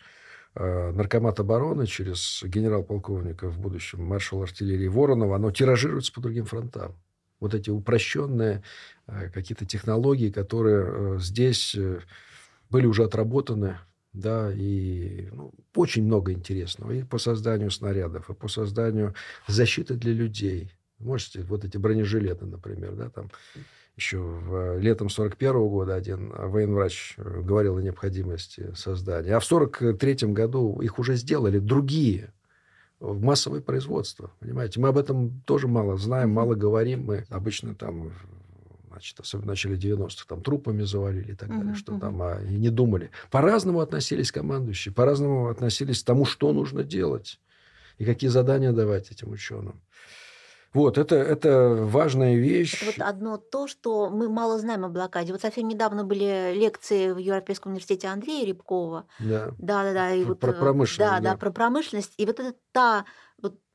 э, наркомат обороны, через генерал-полковника в будущем маршал артиллерии Воронова, оно тиражируется по другим фронтам. Вот эти упрощенные э, какие-то технологии, которые здесь были уже отработаны да, и ну, очень много интересного и по созданию снарядов, и по созданию защиты для людей. Можете, вот эти бронежилеты, например, да, там еще в, э, летом 41 года один военврач э, говорил о необходимости создания. А в 43 году их уже сделали другие в массовое производство. Понимаете, мы об этом тоже мало знаем, мало говорим. Мы обычно там значит, особенно в начале 90-х, там трупами завалили и так далее, Мгм, что мгм. там, а, и не думали. По-разному относились командующие, по-разному относились к тому, что нужно делать и какие задания давать этим ученым. Вот, это, это важная вещь. Это вот одно то, что мы мало знаем о блокаде. Вот совсем недавно были лекции в Европейском университете Андрея Рябкова. Да. Да, да, да. И Про- вот, э, промышленность, Да, да, да. про промышленность. И вот это та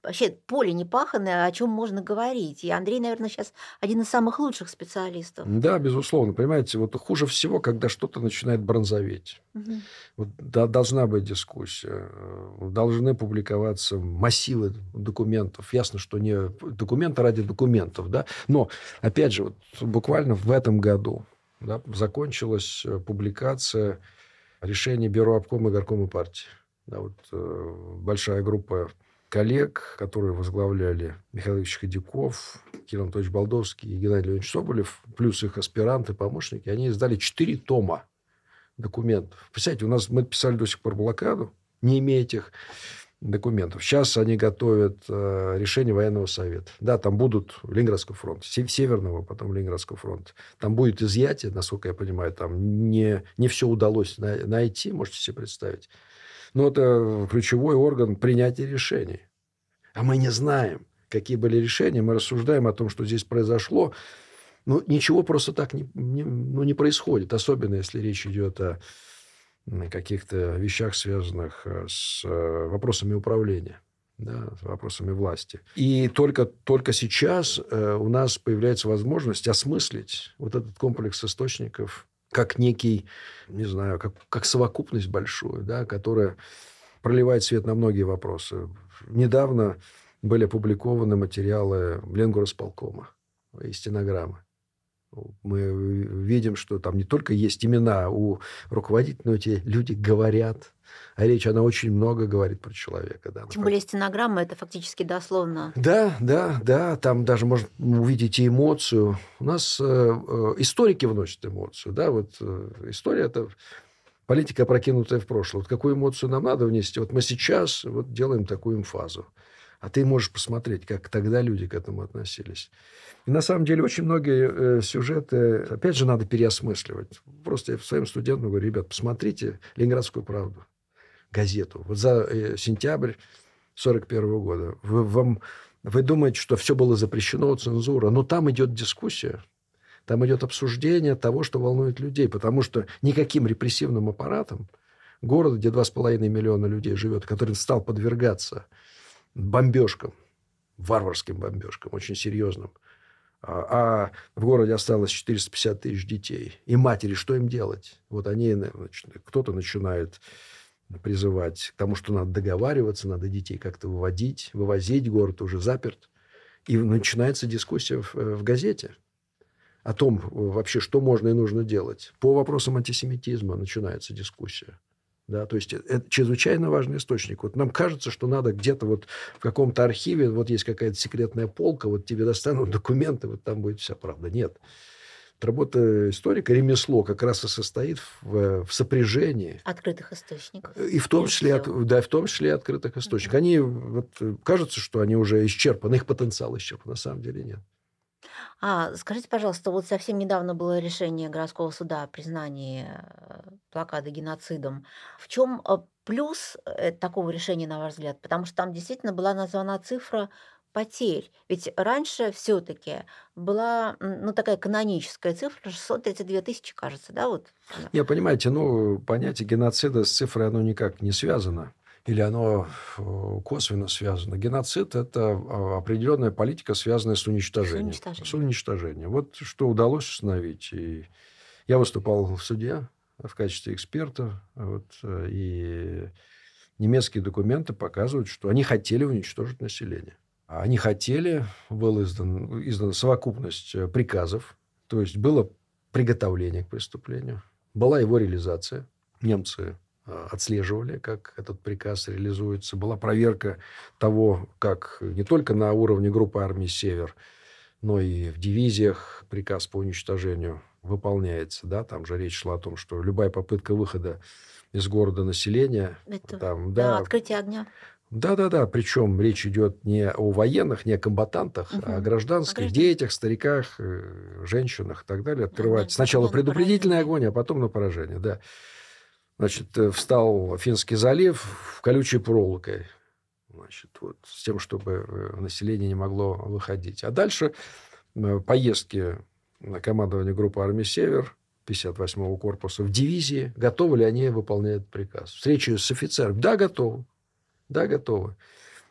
вообще поле непаханное, о чем можно говорить. И Андрей, наверное, сейчас один из самых лучших специалистов. Да, безусловно. Понимаете, вот хуже всего, когда что-то начинает бронзоветь. Мгм. Вот да- должна быть дискуссия. Э, Должны публиковаться массивы документов. Ясно, что не документы ради документов, да. Но, опять же, вот буквально в этом году да, закончилась э, публикация решения Бюро обкома и горкома партии. Да, вот, э, большая группа коллег, которые возглавляли Михаил Ильич Ходяков, Кирилл Анатольевич Болдовский и Геннадий Леонидович Соболев, плюс их аспиранты, помощники, они издали четыре тома документов. Представляете, у нас мы писали до сих пор блокаду, не имея этих документов. Сейчас они готовят э, решение военного совета. Да, там будут Ленинградский фронт, се- Северного, потом Ленинградского фронта. Там будет изъятие, насколько я понимаю, там не, не все удалось на- найти, можете себе представить. Но это ключевой орган принятия решений. А мы не знаем, какие были решения. Мы рассуждаем о том, что здесь произошло. Ну, ничего просто так не, не- ну, не происходит. Особенно, если речь идет о каких-то вещах, связанных э, с э, вопросами управления, да, с вопросами власти. И только, только сейчас э, у нас появляется возможность осмыслить вот этот комплекс источников как некий, не знаю, как, как совокупность большую, да, которая проливает свет на многие вопросы. Недавно были опубликованы материалы Ленгорасполкома и стенограммы. Мы видим, что там не только есть имена у руководителей, но эти люди говорят. А речь, она очень много говорит про человека. Да, Тем более стенограмма это фактически дословно. да, да, да, там даже можно увидеть и эмоцию. У нас э, э, историки вносят эмоцию, да, вот э, история это политика, опрокинутая в прошлое. Вот какую эмоцию нам надо внести? Вот мы сейчас вот делаем такую эмфазу. А ты можешь посмотреть, как тогда люди к этому относились. И на самом деле очень многие э, сюжеты, опять же, надо переосмысливать. Просто я своим студентам говорю, ребят, посмотрите «Ленинградскую правду», газету. Вот за э, сентябрь 1941 года. Вы, вам, вы думаете, что все было запрещено, цензура. Но там идет дискуссия. Там идет обсуждение того, что волнует людей. Потому что никаким репрессивным аппаратом город, где 2,5 миллиона людей живет, который стал подвергаться бомбежкам, варварским бомбежкам, очень серьезным, а, а в городе осталось 450 тысяч детей. И матери, что им делать? Вот они, значит, кто-то начинает призывать к тому, что надо договариваться, надо детей как-то выводить, вывозить, город уже заперт. И начинается дискуссия в, в газете о том вообще, что можно и нужно делать. По вопросам антисемитизма начинается дискуссия. Да, то есть это чрезвычайно важный источник. Вот нам кажется, что надо где-то вот в каком-то архиве, вот есть какая-то секретная полка, вот тебе достанут документы, вот там будет вся правда. Нет. Работа историка, ремесло как раз и состоит в, в сопряжении. Открытых источников. И в том, числе, от, да, в том числе и открытых источников. Они, вот, кажется, что они уже исчерпаны, их потенциал исчерпан. На самом деле нет. А, скажите, пожалуйста, вот совсем недавно было решение городского суда о признании э, блокады геноцидом. В чем э, плюс э, такого решения, на ваш взгляд? Потому что там действительно была названа цифра потерь. Ведь раньше все-таки была ну, такая каноническая цифра 632 тысячи, кажется, да? Вот. Не, понимаете, ну, понятие геноцида с цифрой, оно никак не связано. Или оно косвенно связано. Геноцид – это определенная политика, связанная с уничтожением. С уничтожением. С уничтожением. Вот что удалось установить. И я выступал в суде в качестве эксперта. Вот, и немецкие документы показывают, что они хотели уничтожить население. Они хотели, была издан, издана совокупность приказов, то есть было приготовление к преступлению, была его реализация. Немцы отслеживали, как этот приказ реализуется. Была проверка того, как не только на уровне группы армии «Север», но и в дивизиях приказ по уничтожению выполняется. Да? Там же речь шла о том, что любая попытка выхода из города населения... Это, там, да, да, открытие огня. Да-да-да, причем речь идет не о военных, не о комбатантах, угу. а о гражданских, Граждан. детях, стариках, женщинах и так далее. Открывать да, сначала предупредительный огонь, а потом на поражение. Да. Значит, встал Финский залив в колючей проволокой. значит, вот, с тем, чтобы э, население не могло выходить. А дальше э, поездки на командование группы армии «Север», 58-го корпуса в дивизии, готовы ли они выполнять приказ. Встречи с офицером. Да, готовы. Да, готовы.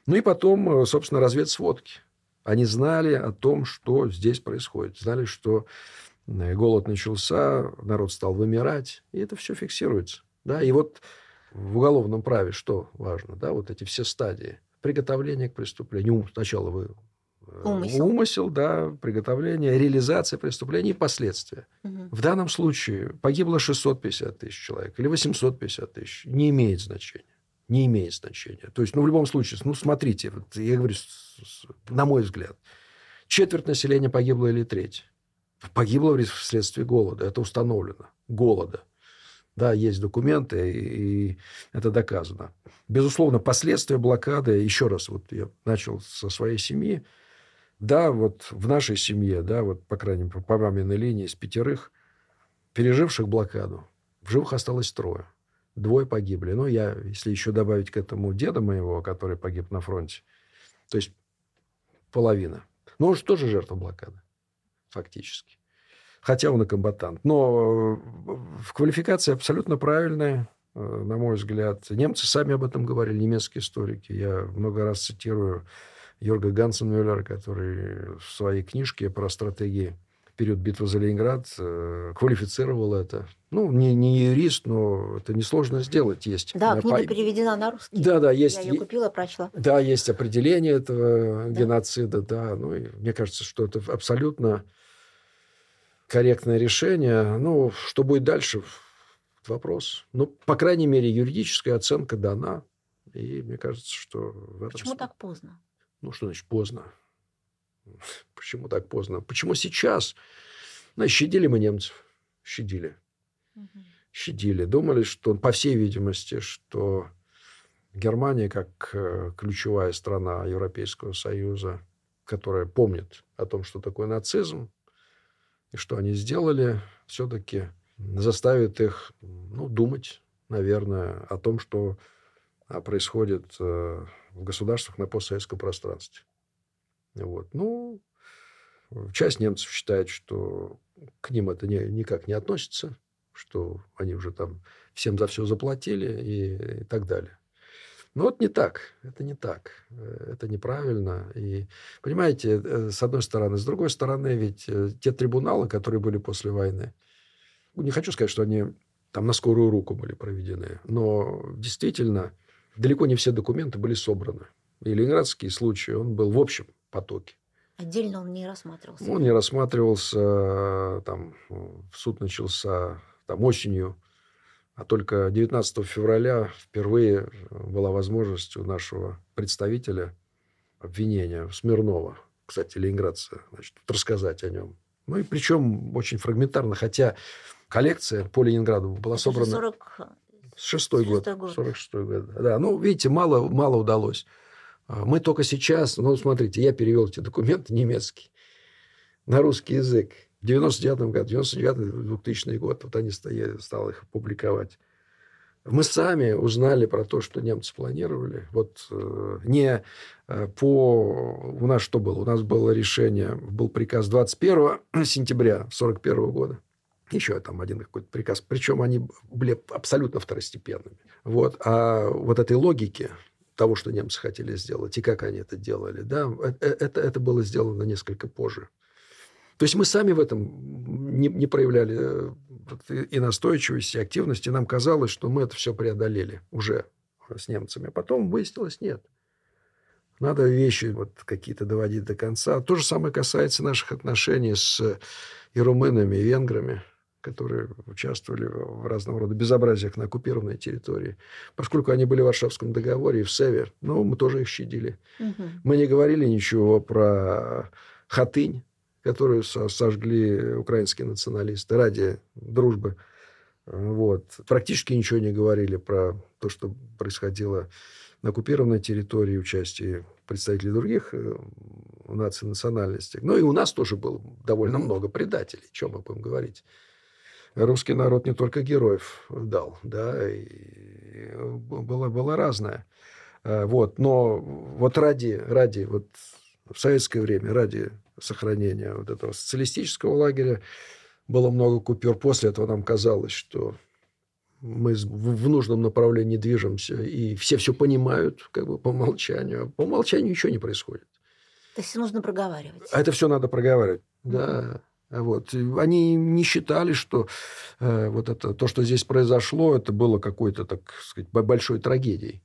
Ну и потом, э, собственно, разведсводки. Они знали о том, что здесь происходит. Знали, что голод начался, народ стал вымирать. И это все фиксируется. Да? И вот в уголовном праве что важно? Да? Вот эти все стадии. Приготовление к преступлению. Сначала вы э, Умысел. Умысел, да, приготовление, реализация преступления и последствия. Мгм. В данном случае погибло 650 тысяч человек или 850 тысяч. Не имеет значения. Не имеет значения. То есть, ну, в любом случае, ну, смотрите, вот я говорю, на мой взгляд, четверть населения погибло или треть. Погибло вследствие голода. Это установлено. Голода. Да, есть документы, и это доказано. Безусловно, последствия блокады, еще раз, вот я начал со своей семьи, да, вот в нашей семье, да, вот, по крайней мере, по маминой линии из пятерых, переживших блокаду, в живых осталось трое. Двое погибли. Ну, я, если еще добавить к этому деда моего, который погиб на фронте, то есть половина. Ну, он же тоже жертва блокады, фактически. Хотя он и комбатант. Но э, в квалификации абсолютно правильная, э, на мой взгляд. Немцы сами об этом говорили, немецкие историки. Я много раз цитирую Йорга Гансенмюллера, который в своей книжке про стратегии период битвы за Ленинград э, квалифицировал это. Ну, не, не юрист, но это несложно сделать. Есть Да, книга по- переведена на русский. Да, да, есть, Я ее купила, прочла. да, есть определение этого Да. геноцида, да. Ну, и мне кажется, что это абсолютно корректное решение. Ну, что будет дальше, вопрос. Ну, по крайней мере, юридическая оценка дана. И мне кажется, что в этом... Почему см- так поздно? Ну, что значит поздно? Почему так поздно? Почему сейчас? Ну, щадили мы немцев. Щадили щадили. Думали, что, по всей видимости, что Германия, как э, ключевая страна Европейского Союза, которая помнит о том, что такое нацизм, и что они сделали, все-таки заставит их ну, думать, наверное, о том, что а, происходит э, в государствах на постсоветском пространстве. Вот. Ну, часть немцев считает, что к ним это не- никак не относится, что они уже там всем за все заплатили и, и так далее. Но вот не так. Это не так. Э, Это неправильно. И, понимаете, э, с одной стороны. С другой стороны, ведь э, те трибуналы, которые были после войны, ну, не хочу сказать, что они там на скорую руку были проведены, но действительно далеко не все документы были собраны. И ленинградский случай, он был в общем потоке. Отдельно он не рассматривался. Он не рассматривался, там, э, суд начался там, осенью, а только 19 февраля впервые была возможность у нашего представителя обвинения Смирнова, кстати, ленинградца, значит, рассказать о нем. Ну и причем очень фрагментарно, хотя коллекция по Ленинграду была Это собрана... 40... Шестой год. 46-й год. 46 год. Да, ну, видите, мало, мало удалось. А Мы только сейчас, ну, смотрите, я перевел эти документы немецкие на русский язык. В 99 году, 99-2000 год, вот они стояли, стал их публиковать. Мы сами узнали про то, что немцы планировали. Вот э, не э, по... У нас что было? У нас было решение, был приказ 21 сентября 41 года. Еще там один какой-то приказ. Причем они были абсолютно второстепенными. Вот. А вот этой логики того, что немцы хотели сделать, и как они это делали, да, э- э- это, это было сделано несколько позже. То есть мы сами в этом не, не проявляли э, и, настойчивости, и активности. Нам казалось, что мы это все преодолели уже с немцами. А потом выяснилось, нет. Надо вещи вот какие-то доводить до конца. То же самое касается наших отношений с и румынами, и венграми, которые участвовали в разного рода безобразиях на оккупированной территории. Поскольку они были в Варшавском договоре и в Север, ну, мы тоже их щадили. Мгм. Мы не говорили ничего про Хатынь, которую со- сожгли украинские националисты ради дружбы. Вот. Практически ничего не говорили про то, что происходило на оккупированной территории, участие представителей других э, наций, национальностей. Ну и у нас тоже было довольно много предателей, чем мы будем говорить. Русский народ не только героев дал, да, и было, было разное. Э, вот. Но вот ради, ради вот в советское время, ради сохранения вот этого социалистического лагеря было много купюр. После этого нам казалось, что мы в нужном направлении движемся, и все все понимают как бы по умолчанию. А по умолчанию ничего не происходит. То есть нужно проговаривать. А это все надо проговаривать. Да. Вот. Они не считали, что э, вот это, то, что здесь произошло, это было какой-то, так сказать, большой трагедией.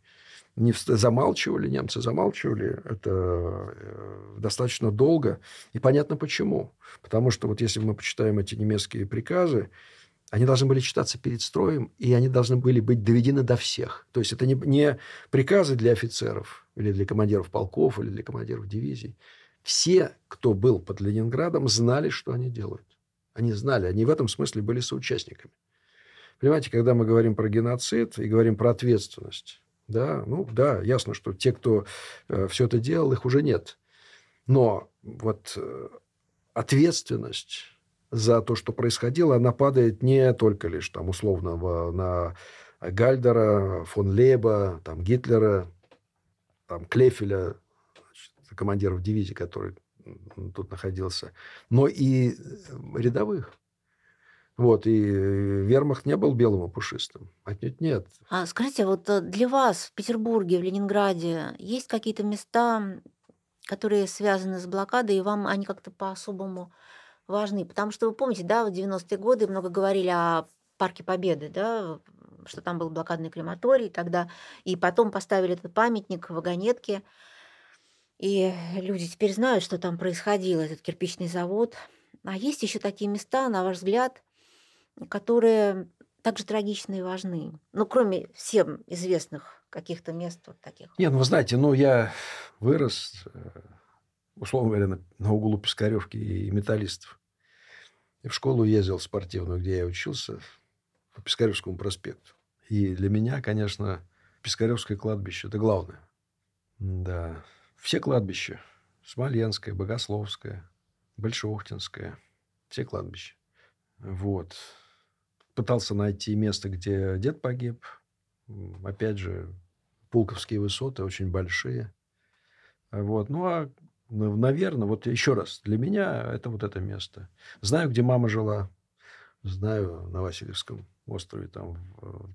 Не замалчивали, немцы замалчивали это э, достаточно долго. И понятно почему. Потому что вот если мы почитаем эти немецкие приказы, они должны были читаться перед строем, и они должны были быть доведены до всех. То есть это не, не приказы для офицеров или для командиров полков или для командиров дивизий. Все, кто был под Ленинградом, знали, что они делают. Они знали, они в этом смысле были соучастниками. Понимаете, когда мы говорим про геноцид и говорим про ответственность, да, ну да, ясно, что те, кто э, все это делал, их уже нет. Но вот э, ответственность за то, что происходило, она падает не только лишь там условно на Гальдера, фон Леба, там Гитлера, там Клефеля, значит, командиров дивизии, который тут находился, но и рядовых. Вот, и вермахт не был белым и пушистым. Отнюдь нет. А скажите, вот э, для вас в Петербурге, в Ленинграде есть какие-то места, которые связаны с блокадой, и вам они как-то по-особому важны. Потому что вы помните, да, в 90-е годы много говорили о Парке Победы, да, что там был блокадный крематорий тогда, и потом поставили этот памятник в вагонетке, и люди теперь знают, что там происходило, этот кирпичный завод. А есть еще такие места, на ваш взгляд, которые также трагичны и важны. Ну, кроме всем известных каких-то мест вот таких. Нет, ну, вы знаете, ну, я вырос, э, условно говоря, на, на углу Пискаревки и Металлистов. И в школу ездил спортивную, где я учился, по Пискаревскому проспекту. И для меня, конечно, Пискаревское кладбище – это главное. Да. Все кладбища. Смоленское, Богословское, Большеухтинское. Все кладбища. Вот. Пытался найти место, где дед погиб. Опять же, Пулковские высоты очень большие. Вот. Ну, а наверное, вот еще раз, для меня это вот это место. Знаю, где мама жила. Знаю, на Васильевском острове там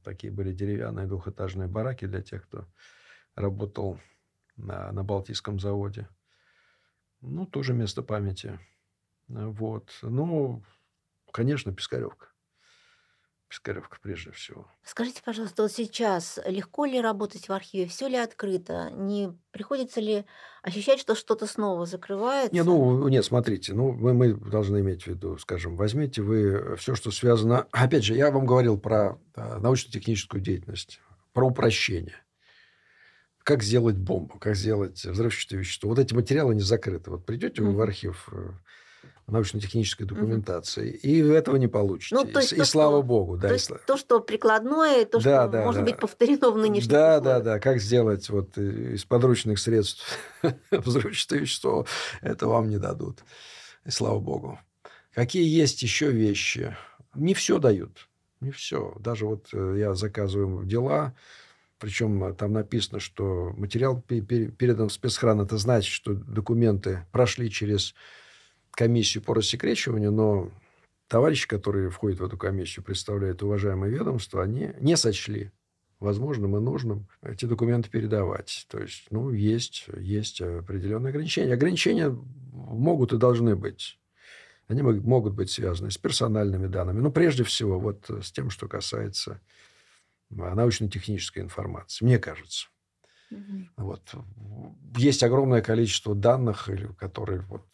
такие были деревянные двухэтажные бараки для тех, кто работал на, на Балтийском заводе. Ну, тоже место памяти. Вот. Ну, конечно, Пискаревка. Пискаревка прежде всего. Скажите, пожалуйста, вот сейчас легко ли работать в архиве? Все ли открыто? Не приходится ли ощущать, что что-то снова закрывается? Не, ну, нет, смотрите, ну, мы, мы должны иметь в виду, скажем, возьмите вы все, что связано... Опять же, я вам говорил про э, научно-техническую деятельность, про упрощение. Как сделать бомбу, как сделать взрывчатое вещество. Вот эти материалы не закрыты. Вот придете вы в архив э, научно-технической документации. Угу. И этого не получите. Ну, то есть и, то, и слава что, богу. Да, то, есть, то, что прикладное, то, да, что да, может да. быть повторено в нынешних Да, условиях. да, да. Как сделать вот из подручных средств взрывчатое вещество, это вам не дадут. И слава богу. Какие есть еще вещи? Не все дают. Не все. Даже вот э, я заказываю дела, причем там написано, что материал передан в спецхран. Это значит, что документы прошли через комиссию по рассекречиванию, но товарищи, которые входят в эту комиссию, представляют уважаемое ведомство, они не сочли возможным и нужным эти документы передавать. То есть, ну, есть, есть определенные ограничения. Ограничения могут и должны быть. Они могут быть связаны с персональными данными. Но прежде всего вот с тем, что касается научно-технической информации, мне кажется. Угу. Вот. Есть огромное количество данных, которые вот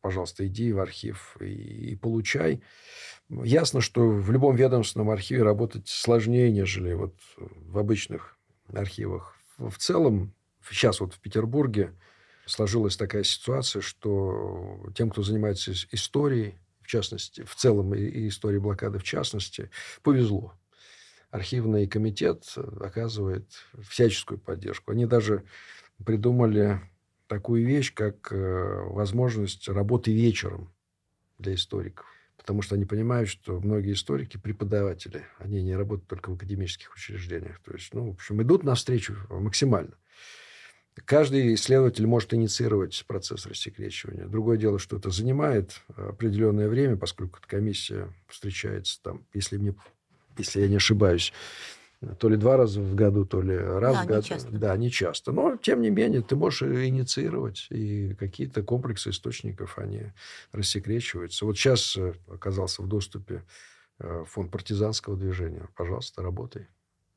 пожалуйста, иди в архив и, и получай. Ясно, что в любом ведомственном архиве работать сложнее, нежели вот в обычных архивах. В целом, сейчас вот в Петербурге сложилась такая ситуация, что тем, кто занимается историей, в частности, в целом и историей блокады в частности, повезло. Архивный комитет оказывает всяческую поддержку. Они даже придумали такую вещь, как э, возможность работы вечером для историков. потому что они понимают, что многие историки, преподаватели, они не работают только в академических учреждениях. То есть, ну, в общем, идут навстречу максимально. Каждый исследователь может инициировать процесс рассекречивания. Другое дело, что это занимает определенное время, поскольку комиссия встречается там, если, мне, если я не ошибаюсь, то ли два раза в году, то ли раз да, в году. Не часто. Да, не часто. Но, тем не менее, ты можешь инициировать, и какие-то комплексы источников, они рассекречиваются. Вот сейчас э, оказался в доступе э, фонд партизанского движения. Пожалуйста, работай.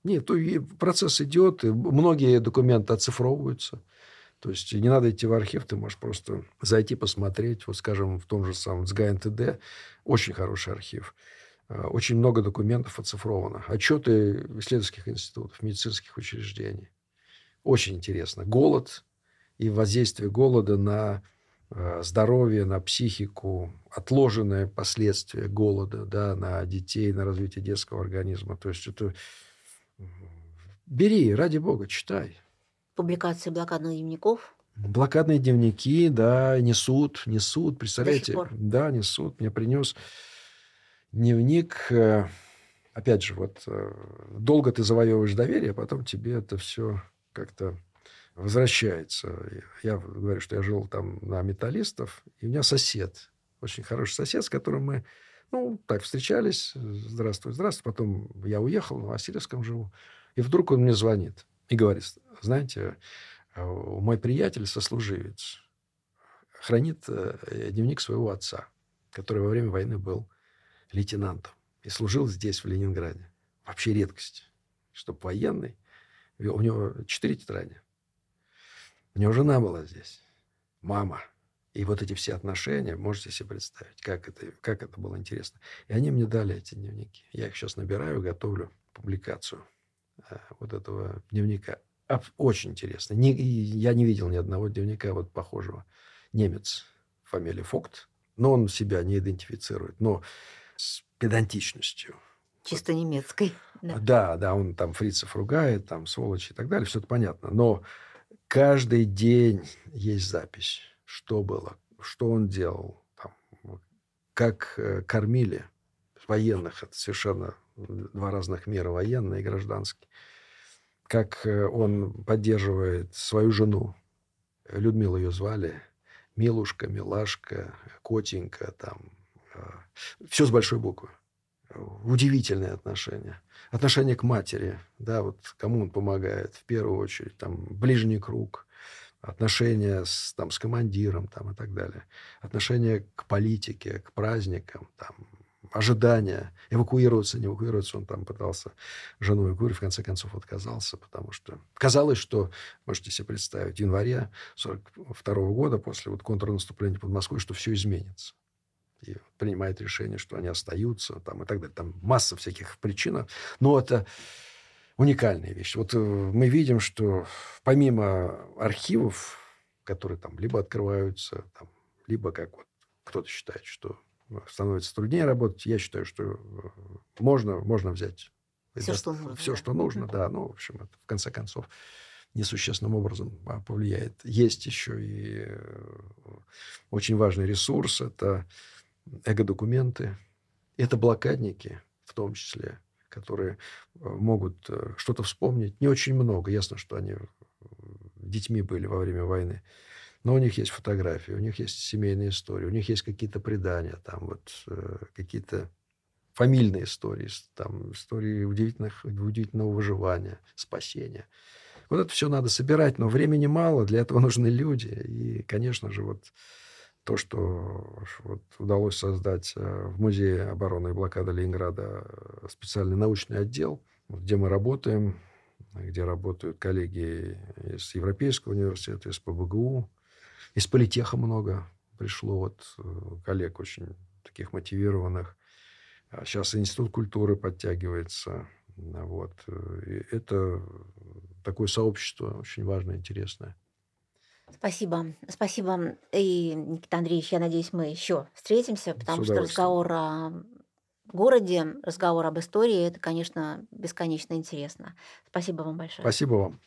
Нет, то и процесс идет, и многие документы оцифровываются. То есть не надо идти в архив, ты можешь просто зайти посмотреть. Вот, скажем, в том же самом СГА-НТД очень хороший архив. Э, очень много документов оцифровано. Отчеты исследовательских институтов, медицинских учреждений. Очень интересно. Голод и воздействие голода на э, здоровье, на психику, отложенные последствия голода да, на детей, на развитие детского организма. То есть это... Бери, ради бога, читай. Публикации блокадных дневников. Блокадные дневники, да, несут, несут, представляете? Да, несут. Мне принес дневник, э, опять же, вот э, долго ты завоевываешь доверие, а потом тебе это все как-то возвращается. Я говорю, что я жил там на металлистов, и у меня сосед, очень хороший сосед, с которым мы, ну, так, встречались, здравствуй, здравствуй, потом я уехал, на Васильевском живу, и вдруг он мне звонит и говорит, знаете, э, мой приятель, сослуживец, хранит дневник своего отца, который во время войны был лейтенантом и служил здесь, в Ленинграде. Вообще редкость, чтобы военный... У него четыре тетради. У него жена была здесь, мама. И вот эти все отношения, можете себе представить, как это, как это было интересно. И они мне дали эти дневники. Я их сейчас набираю, готовлю публикацию э, вот этого дневника. Очень интересно. Не, я не видел ни одного дневника вот похожего. Немец, фамилия Фокт, но он себя не идентифицирует. Но с педантичностью. Чисто немецкой. Да. да, да, он там фрицев ругает, там сволочи и так далее, все это понятно. Но каждый день есть запись, что было, что он делал, там, как э, кормили военных, это совершенно два разных мира, военный и гражданский, как э, он поддерживает свою жену, Людмилу ее звали, Милушка, Милашка, Котенька, там, все с большой буквы. Удивительные отношения. Отношение к матери, да, вот кому он помогает в первую очередь, там, ближний круг, отношения с, там, с командиром там, и так далее, отношение к политике, к праздникам, там, ожидания, эвакуироваться, не эвакуироваться, он там пытался жену эвакуировать, в конце концов отказался, потому что казалось, что, можете себе представить, в январе 42 года, после вот контрнаступления под Москвой, что все изменится и принимает решение, что они остаются там, и так далее. Там масса всяких причин. Но это уникальная вещь. Вот э, мы видим, что помимо архивов, которые там либо открываются, там, либо как вот кто-то считает, что становится труднее работать, я считаю, что э, можно, можно взять все, что нужно. Все, да. что нужно, да. Ну, в общем, это в конце концов несущественным образом а, повлияет. Есть еще и э, очень важный ресурс. Это эго-документы. Это блокадники в том числе, которые э, могут э, что-то вспомнить. Не очень много. Ясно, что они э, детьми были во время войны. Но у них есть фотографии, у них есть семейные истории, у них есть какие-то предания, там вот какие-то фамильные истории, там истории удивительных, удивительного выживания, спасения. Вот это все надо собирать, но времени мало, для этого нужны люди. И, конечно же, вот то, что вот удалось создать э, в Музее обороны и блокады Ленинграда э, специальный научный отдел, где мы работаем, где работают коллеги из Европейского университета, из ПБГУ, из политеха много пришло вот э, коллег очень таких мотивированных. А сейчас Институт культуры подтягивается. Вот. И это такое сообщество очень важное, интересное. Спасибо. Спасибо. И, Никита Андреевич, я надеюсь, мы еще встретимся, потому что разговор о городе, разговор об истории, это, конечно, бесконечно интересно. Спасибо вам большое. Спасибо вам.